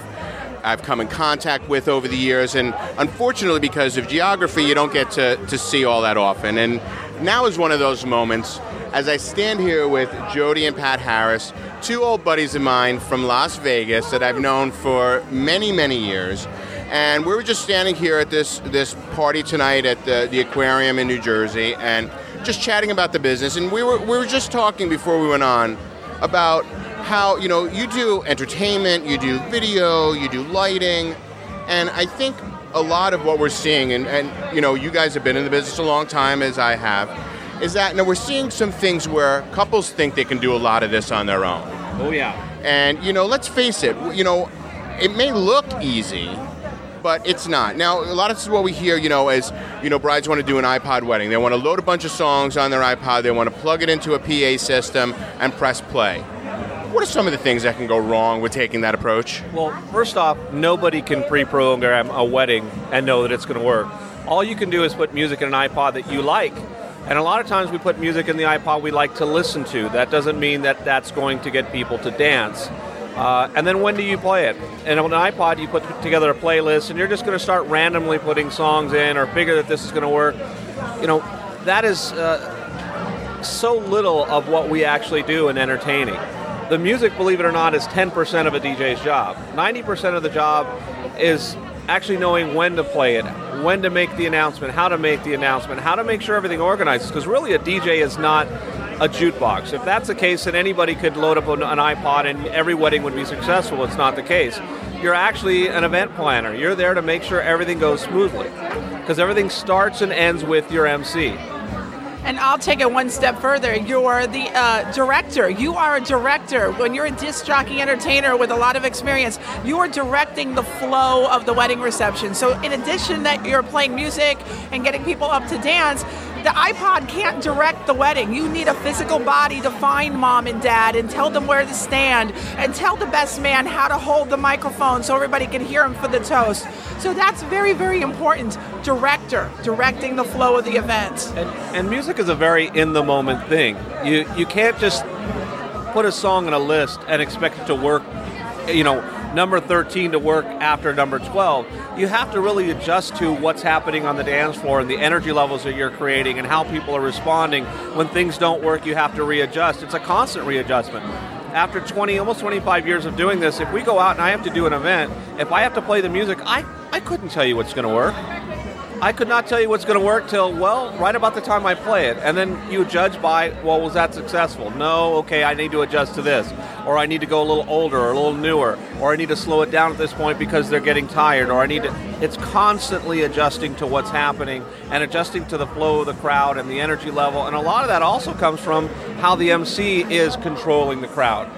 I've come in contact with over the years, and unfortunately, because of geography, you don't get to, to see all that often. And now is one of those moments as I stand here with Jody and Pat Harris, two old buddies of mine from Las Vegas that I've known for many, many years. And we were just standing here at this this party tonight at the, the aquarium in New Jersey and just chatting about the business. And we were we were just talking before we went on about how, you know, you do entertainment, you do video, you do lighting, and I think a lot of what we're seeing, and, and you know, you guys have been in the business a long time as I have, is that now we're seeing some things where couples think they can do a lot of this on their own. Oh yeah. And you know, let's face it, you know, it may look easy, but it's not. Now, a lot of this is what we hear, you know, as you know, brides want to do an iPod wedding. They want to load a bunch of songs on their iPod. They want to plug it into a PA system and press play. What are some of the things that can go wrong with taking that approach? Well, first off, nobody can pre-program a wedding and know that it's going to work. All you can do is put music in an iPod that you like. And a lot of times we put music in the iPod we like to listen to. That doesn't mean that that's going to get people to dance. Uh, and then when do you play it? And on an iPod, you put together a playlist, and you're just going to start randomly putting songs in, or figure that this is going to work. You know, that is uh, so little of what we actually do in entertaining. The music, believe it or not, is 10% of a DJ's job. 90% of the job is actually knowing when to play it, when to make the announcement, how to make the announcement, how to make sure everything organizes. Because really, a DJ is not a jukebox. If that's the case, then anybody could load up an, iPod and every wedding would be successful. It's not the case. You're actually an event planner. You're there to make sure everything goes smoothly. Because everything starts and ends with your MC. And I'll take it one step further. You're the uh, director. You are a director. When you're a disc jockey entertainer with a lot of experience, you are directing the flow of the wedding reception. So, in addition that you're playing music and getting people up to dance, the iPod can't direct the wedding. You need a physical body to find mom and dad and tell them where to stand and tell the best man how to hold the microphone so everybody can hear him for the toast. So that's very, very important. Director, directing the flow of the event. And, and music is a very in the moment thing. You you can't just put a song on a list and expect it to work. You know, number 13 to work after number 12. You have to really adjust to what's happening on the dance floor and the energy levels that you're creating and how people are responding. When things don't work, you have to readjust. It's a constant readjustment. After 20, almost 25 years of doing this, if we go out and I have to do an event, if I have to play the music, I, I couldn't tell you what's going to work. I could not tell you what's going to work till, well, right about the time I play it. And then you judge by, well, was that successful? No, okay, I need to adjust to this. Or I need to go a little older or a little newer. Or I need to slow it down at this point because they're getting tired. Or I need to. It's constantly adjusting to what's happening and adjusting to the flow of the crowd and the energy level. And a lot of that also comes from how the MC is controlling the crowd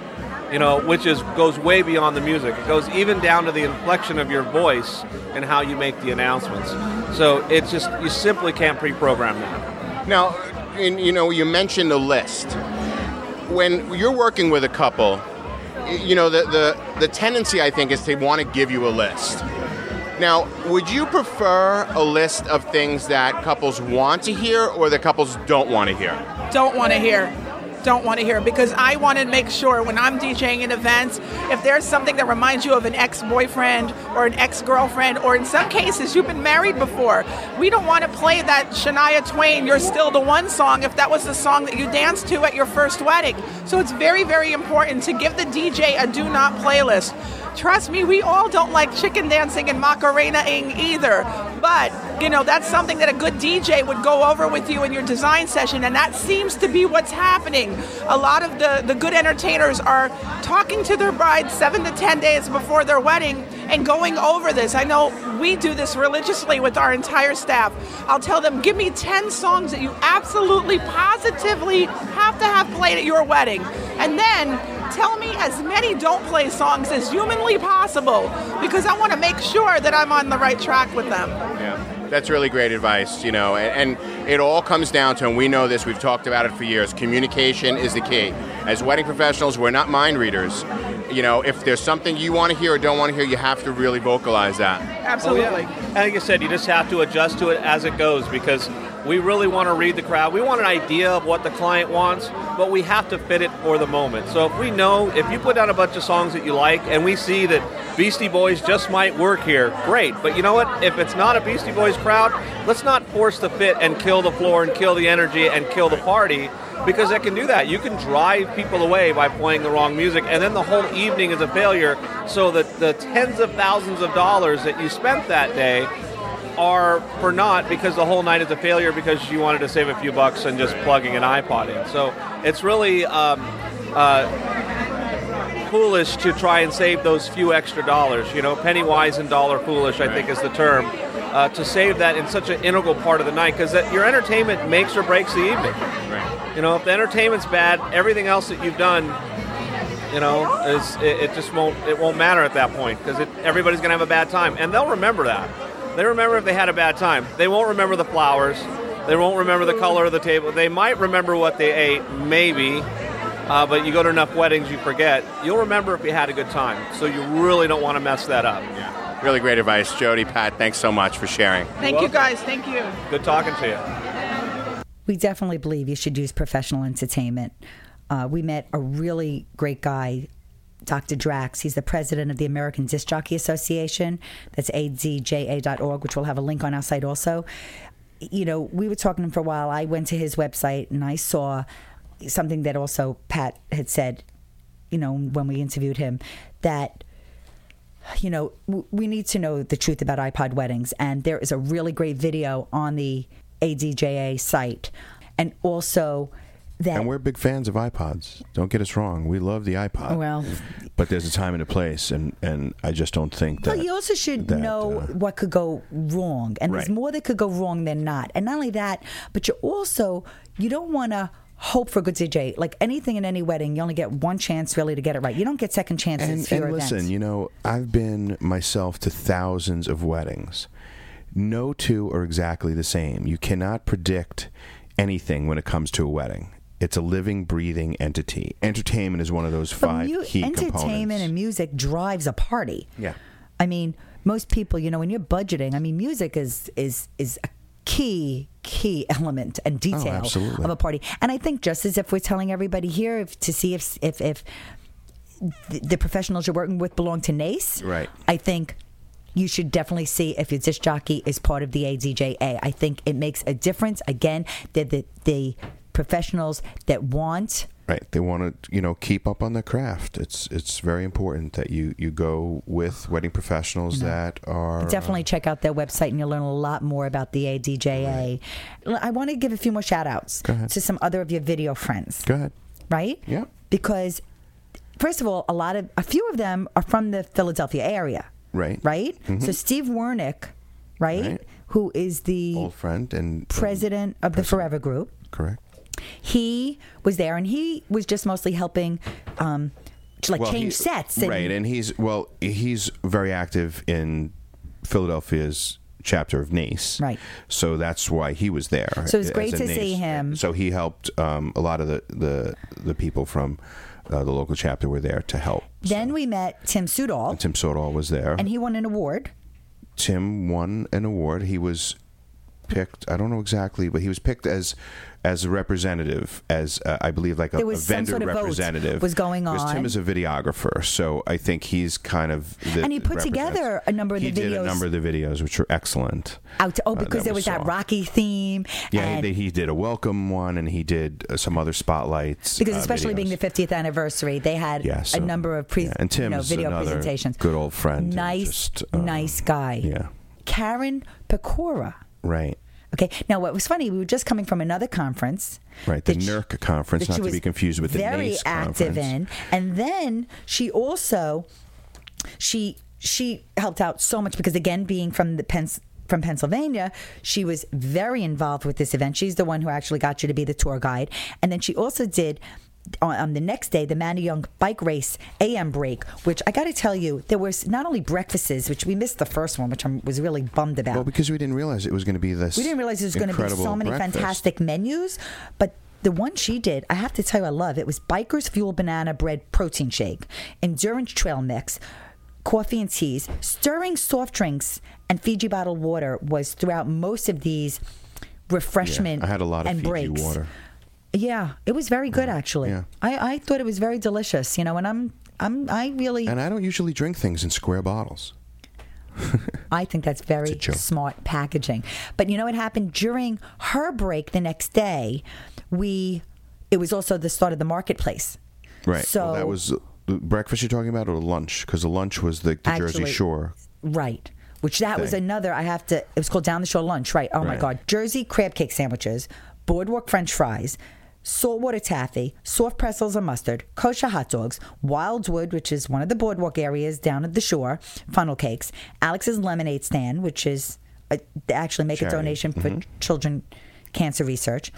you know, which is goes way beyond the music. It goes even down to the inflection of your voice and how you make the announcements. So it's just you simply can't pre-program that. Now, in, you know, you mentioned a list. When you're working with a couple, you know, the, the, the tendency, I think, is to want to give you a list. Now, would you prefer a list of things that couples want to hear or that couples don't want to hear? Don't want to hear don't want to hear because I want to make sure when I'm DJing in events, if there's something that reminds you of an ex boyfriend or an ex girlfriend, or in some cases you've been married before, we don't want to play that Shania Twain, You're Still the One song if that was the song that you danced to at your first wedding. So it's very, very important to give the DJ a do not playlist. Trust me, we all don't like chicken dancing and macarena-ing either. But, you know, that's something that a good DJ would go over with you in your design session, and that seems to be what's happening. A lot of the, the good entertainers are talking to their brides seven to ten days before their wedding and going over this. I know we do this religiously with our entire staff. I'll tell them, give me 10 songs that you absolutely, positively have to have played at your wedding. And then tell me as many don't play songs as humanly possible because I want to make sure that I'm on the right track with them. Yeah. That's really great advice, you know, and, and it all comes down to, and we know this, we've talked about it for years, communication is the key. As wedding professionals, we're not mind readers. You know, if there's something you want to hear or don't want to hear, you have to really vocalize that. Absolutely. Oh, yeah. Like I said, you just have to adjust to it as it goes because we really want to read the crowd. We want an idea of what the client wants, but we have to fit it for the moment. So if we know, if you put down a bunch of songs that you like and we see that Beastie Boys just might work here, great. But you know what? If it's not a Beastie Boys crowd, let's not force the fit and kill the floor and kill the energy and kill the party because it can do that. You can drive people away by playing the wrong music, and then the whole evening is a failure. So that the tens of thousands of dollars that you spent that day are for naught because the whole night is a failure because you wanted to save a few bucks and just plugging an iPod in. So it's really um, uh, foolish to try and save those few extra dollars. You know, penny wise and dollar foolish, I think is the term. Uh, to save that in such an integral part of the night because your entertainment makes or breaks the evening. Right. You know, if the entertainment's bad, everything else that you've done you know, is it, it, just won't it won't matter at that point because everybody's going to have a bad time, and they'll remember that. They remember if they had a bad time. They won't remember the flowers. They won't remember the color of the table. They might remember what they ate, maybe, uh, but you go to enough weddings, you forget. You'll remember if you had a good time. So you really don't want to mess that up. Yeah. Really great advice. Jody, Pat, thanks so much for sharing. Thank you guys. Thank you. Good talking to you. We definitely believe you should use professional entertainment. Uh, we met a really great guy Dr. Drax. He's the president of the American Disc Jockey Association. That's adja.org, which we'll have a link on our site also. You know, we were talking to him for a while. I went to his website and I saw something that also Pat had said, you know, when we interviewed him, that you know, we need to know the truth about iPod weddings. And there is a really great video on the ADJA site. And also that. And we're big fans of iPods. Don't get us wrong. We love the iPod. Well, but there's a time and a place, and, and I just don't think that. Well, you also should that, know uh, what could go wrong, and there's more that could go wrong than not. And not only that, but you also you don't want to hope for a good DJ. Like anything in any wedding, you only get one chance really to get it right. You don't get second chances and, for and listen, events. you know, I've been myself to thousands of weddings. No two are exactly the same. You cannot predict anything when it comes to a wedding. It's a living, breathing entity. Entertainment is one of those five mu- key entertainment components. and music drives a party. Yeah. I mean, most people, you know, when you're budgeting, I mean, music is is is a key key *laughs* element and oh, detail Oh, of a party. And I think just as if we're telling everybody here if, to see if if if the, the professionals you're working with belong to NACE, Right. I think you should definitely see if your disc jockey is part of the ADJA. I think it makes a difference. Again, the the, the professionals that want Right. They want to, you know, keep up on their craft. It's it's very important that you you go with wedding professionals that are Definitely check out their website and you'll learn a lot more about the ADJA. I want to give a few more shout outs to some other of your video friends, Go ahead. right? Yeah. Because, first of all, a lot of, a few of them are from the Philadelphia area, Right. right? Mhm. So Steve Wernick, right, Right. who is the Old friend and president of the Forever Group, correct. He was there and he was just mostly helping um, to like Well, change he- sets. And, right, and he's well, he's very active in Philadelphia's chapter of NACE. Right. So that's why he was there. So it was great to see him. So he helped um, a lot of the the, the people from uh, the local chapter were there to help. Then we met Tim Sudol, Tim Sudol was there. and he won an award. Tim won an award. He was picked. I don't know exactly, but he was picked as as a representative, as uh, I believe, like a, There a vendor sort of representative was going on. Because Tim is a videographer, so I think he's kind of the, And he put together a number of he the did a videos- number of the videos, which were excellent. Out oh, uh, because there we was that. Rocky theme. Yeah, he, he did a welcome one, and he did uh, some other spotlights. because uh, especially being the 50th anniversary, they had Yeah, a number of pre, yeah, and Tim you know, video presentations. good old friend. Nice, just, uh, nice guy. Yeah, Karen Pecora. Right, Okay, now what was funny, we were just coming from another conference. right. The she- NERC conference, not to be confused with the very NACE active conference. in, and then she also she she helped out so much because again, being from the Pens- from Pennsylvania, she was very involved with this event. She's the one who actually got you to be the tour guide, and then she also did. On the next day, the Manayunk bike race AM break, which I got to tell you, there was not only breakfasts, which we missed the first one, which I was really bummed about. Well, because we didn't realize it was going to be this. We didn't realize there was going to be so many breakfast. fantastic menus, but the one she did, I have to tell you, I love. It was Biker's Fuel Banana Bread Protein Shake, Endurance Trail Mix, coffee and teas, stirring soft drinks, and Fiji bottled water was throughout most of these refreshment Yeah, I had a lot of and Fiji breaks. water. Yeah, it was very good actually. Yeah. I, I thought it was very delicious. You know, and I'm I'm I really And I don't usually drink things in square bottles. I think that's very smart packaging. But you know what happened during her break the next day? We it was also the start of the marketplace. Right. So well, that was the breakfast you're talking about, or lunch? Because the lunch was the, the Jersey Shore. right. Which that was another I have to it was called down the shore lunch, right? Oh my god. Jersey crab cake sandwiches, boardwalk french fries, saltwater taffy, soft pretzels and mustard, kosher hot dogs, Wildwood, which is one of the boardwalk areas down at the shore, funnel cakes, Alex's lemonade stand, which is uh, actually make Charity. a donation for children cancer research.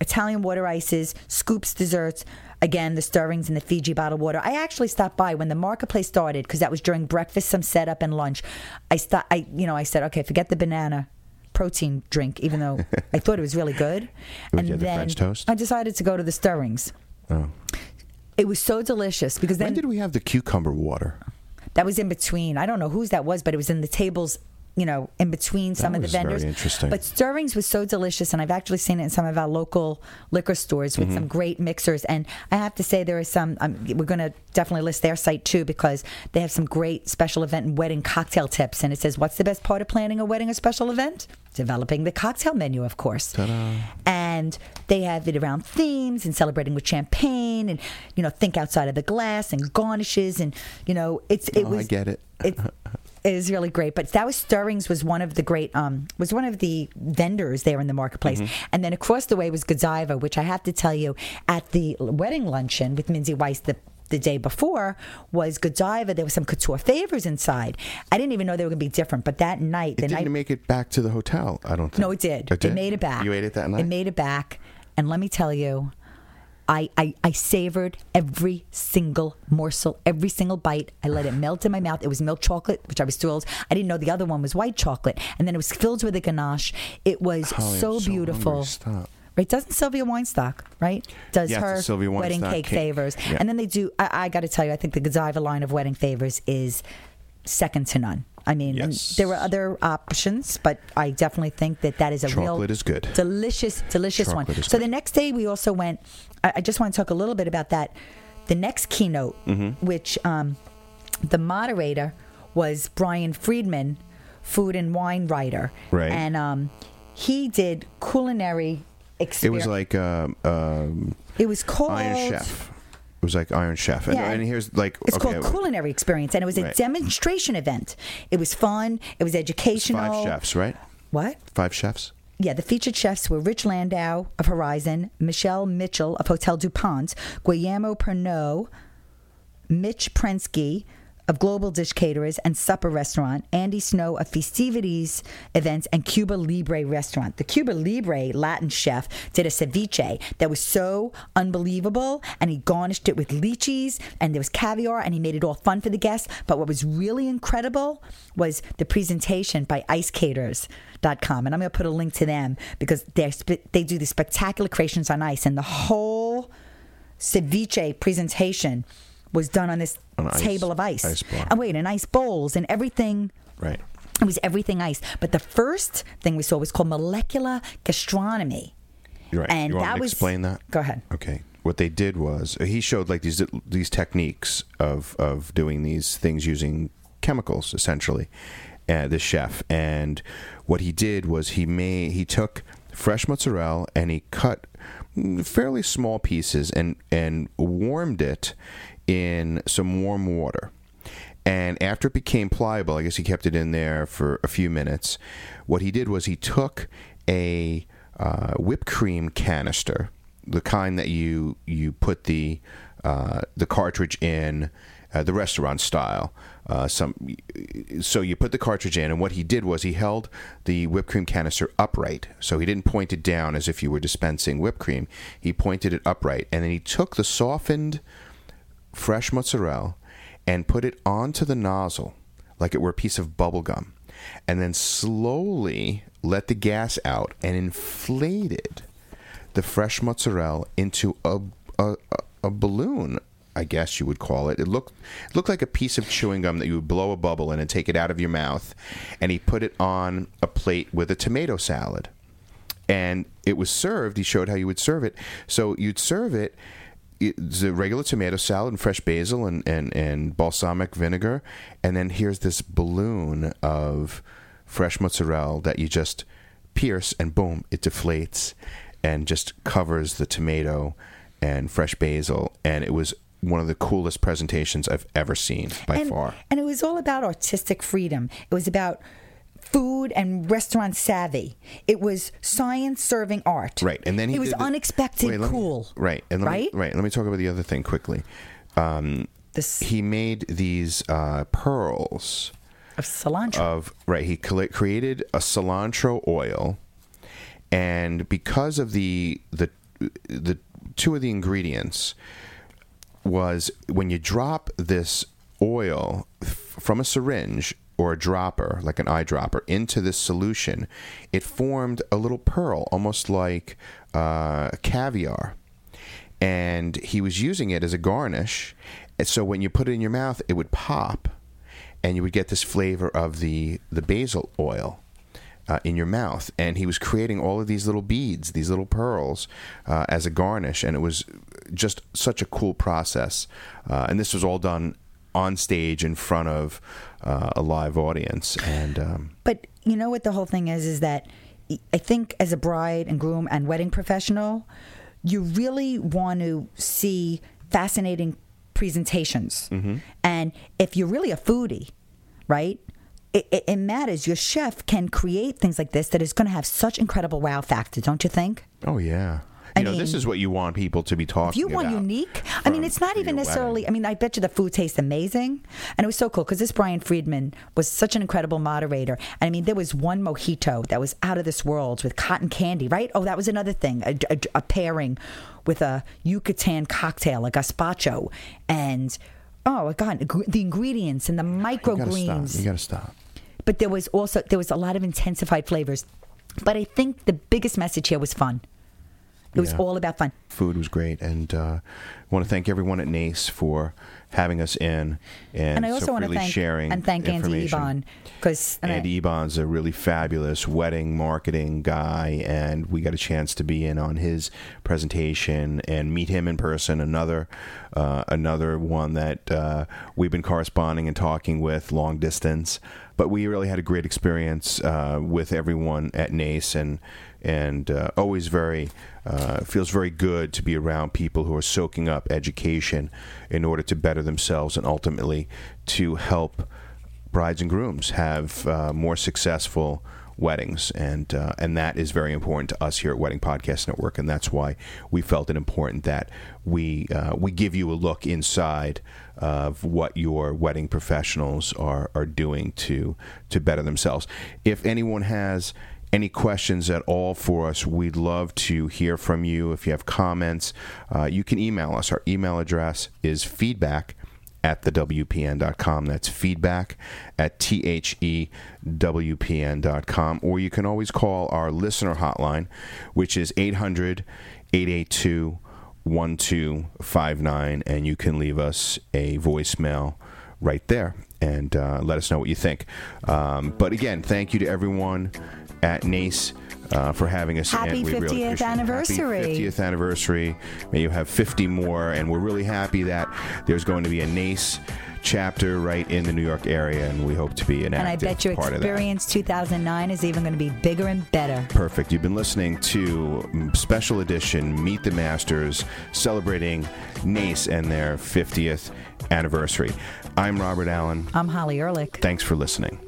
Italian water ices, scoops desserts, again the stirrings and the Fiji bottled water. I actually stopped by when the marketplace started because that was during breakfast, some setup and lunch. I stopped. I you know I said okay, forget the banana protein drink, even though I thought it was really good. *laughs* Would you have the French toast? I decided to go to the stirrings. Oh. It was so delicious because then When did we have the cucumber water? that was in between. I don't know whose that was, but it was in the tables you know, in between some That of the vendors. But Stirrings was so delicious, and I've actually seen it in some of our local liquor stores with Mhm. some great mixers. And I have to say, there is some. Um, we're going to definitely list their site too because they have some great special event and wedding cocktail tips. And it says, "What's the best part of planning a wedding or special event? Developing the cocktail menu, of course." And they have it around themes and celebrating with champagne, and you know, think outside of the glass and garnishes, and you know, it's it Oh, was I get it. it *laughs* is really great. But that was Stirrings was one of the great um was one of the vendors there in the marketplace. Mm-hmm. And then across the way was Godiva, which I have to tell you at the wedding luncheon with Mindy Weiss the the day before was Godiva. There was some couture favors inside. I didn't even know they were going to be different. But that night, It the didn't night make it back to the hotel. I don't think. no, it did. It did. made it back. You ate it that night. It made it back. And let me tell you, I, I, I savored every single morsel, every single bite. I let it melt in my mouth. It was milk chocolate, which I was thrilled. I didn't know the other one was white chocolate. And then it was filled with a ganache. It was Holly, so so beautiful. Stop. Right? Doesn't Sylvia Weinstock, right? Does Yes, her Sylvia wedding cake, cake. favors. Yeah. And then they do, I, I got to tell you, I think the Godiva line of wedding favors is second to none. I mean, Yes. there were other options, but I definitely think that that is a real Chocolate is good. delicious, delicious one. Chocolate is So good. the next day we also went. I, I just want to talk a little bit about that. The next keynote, Mhm. which um, the moderator was Brian Friedman, food and wine writer, Right. And um, he did culinary It was like um, um, it was called Iron Chef. It was like Iron Chef. And, Yeah. and here's like It's okay, called Culinary Experience, and it was a Right. demonstration event. It was fun. It was educational. five chefs, right? What? Five chefs. Yeah, the featured chefs were Rich Landau of Horizon, Michelle Mitchell of Hotel DuPont, Guillermo Pernot, Mitch Prensky of Global Dish Caterers and Supper Restaurant, Andy Snow of Festivities Events, and Cuba Libre Restaurant. The Cuba Libre Latin chef did a ceviche that was so unbelievable, and he garnished it with lychees, and there was caviar, and he made it all fun for the guests. But what was really incredible was the presentation by IceCaters.com, and I'm going to put a link to them because they they do the spectacular creations on ice, and the whole ceviche presentation was done on this On ice. table of ice. Ice and wait, and ice bowls and everything. Right. It was everything ice. But the first thing we saw was called molecular gastronomy. You're right. And you want that was- explain that? Go ahead. Okay. What they did was uh, he showed like these these techniques of of doing these things using chemicals essentially. Uh, the chef and what he did was he made he took fresh mozzarella and he cut mm, fairly small pieces and and warmed it in some warm water. And after it became pliable, I guess he kept it in there for a few minutes. What he did was he took a uh, whipped cream canister, the kind that you you put the uh, the cartridge in, uh, the restaurant style. Uh, some so you put the cartridge in, and what he did was he held the whipped cream canister upright, so he didn't point it down as if you were dispensing whipped cream. He pointed it upright, and then he took the softened fresh mozzarella and put it onto the nozzle like it were a piece of bubble gum and then slowly let the gas out and inflated the fresh mozzarella into a, a, a- balloon I guess you would call it. It looked it looked like a piece of chewing gum that you would blow a bubble in and take it out of your mouth. And he put it on a plate with a tomato salad and it was served. He showed how you would serve it. So you'd serve it. A regular tomato salad and fresh basil and, and, and balsamic vinegar. And then here's this balloon of fresh mozzarella that you just pierce and boom, it deflates and just covers the tomato and fresh basil. And it was one of the coolest presentations I've ever seen by and, far. And it was all about artistic freedom. It was about food and restaurant savvy. It was science serving art. Right, and then he it was the- unexpected Wait, let me- cool. right, and right? Me, right. Let me talk about the other thing quickly. Um, he made these uh, pearls of cilantro. Of right, he created a cilantro oil, and because of the the the two of the ingredients was when you drop this oil from a syringe or a dropper, like an eyedropper, into this solution, it formed a little pearl, almost like uh, caviar. And he was using it as a garnish. And so when you put it in your mouth, it would pop. and you would get this flavor of the the basil oil. Uh, in your mouth, and he was creating all of these little beads, these little pearls, uh, as a garnish, and it was just such a cool process. Uh, and this was all done on stage in front of uh, a live audience, and um, But you know what the whole thing is is that I think as a bride and groom and wedding professional, you really want to see fascinating presentations. And if you're really a foodie, right? It, it, it matters. Your chef can create things like this that is going to have such incredible wow factor, don't you think? oh yeah, I know this is what you want people to be talking about. If you want unique, I mean, it's not even necessarily. wedding. I mean, I bet you the food tastes amazing, and it was so cool because this Brian Friedman was such an incredible moderator. And I mean, there was one mojito that was out of this world with cotton candy, right? Oh, that was another thing, a, a- a pairing with a Yucatan cocktail, a gazpacho, and oh god, the ingredients and the You gotta microgreens stop. You gotta stop. but there was also there was a lot of intensified flavors. But I think the biggest message here was fun. It was Yeah. all about fun. Food was great, and uh, I want to thank everyone at NACE for having us in and, And I also so want to freely thank sharing and thank Andy. Ebon because Andy Ebon's a really fabulous wedding marketing guy, and we got a chance to be in on his presentation and meet him in person. Another, uh, another one that uh, we've been corresponding and talking with long distance. But we really had a great experience uh, with everyone at NACE, and and uh, always very uh, feels very good to be around people who are soaking up education in order to better themselves and ultimately to help brides and grooms have uh, more successful weddings, and uh, and that is very important to us here at Wedding Podcast Network, and that's why we felt it important that we uh, we give you a look inside of what your wedding professionals are are doing to to better themselves. If anyone has any questions at all for us, we'd love to hear from you. If you have comments, uh, you can email us. Our email address is feedback at the WPN.com. That's feedback at THEWPN.com. Or you can always call our listener hotline, which is 800 882 1259, and you can leave us a voicemail right there and uh, let us know what you think. Um, but again, thank you to everyone at NACE. Uh, for having us Happy in. We really 50th anniversary. Happy 50th anniversary. May you have 50 more. And we're really happy that there's going to be a NACE chapter right in the New York area, and we hope to be an And I active bet your part of that. experience 2009 is even going to be bigger and better. Perfect. You've been listening to special edition Meet the Masters celebrating NACE and their 50th anniversary. I'm Robert Allen. I'm Holly Ehrlich. Thanks for listening.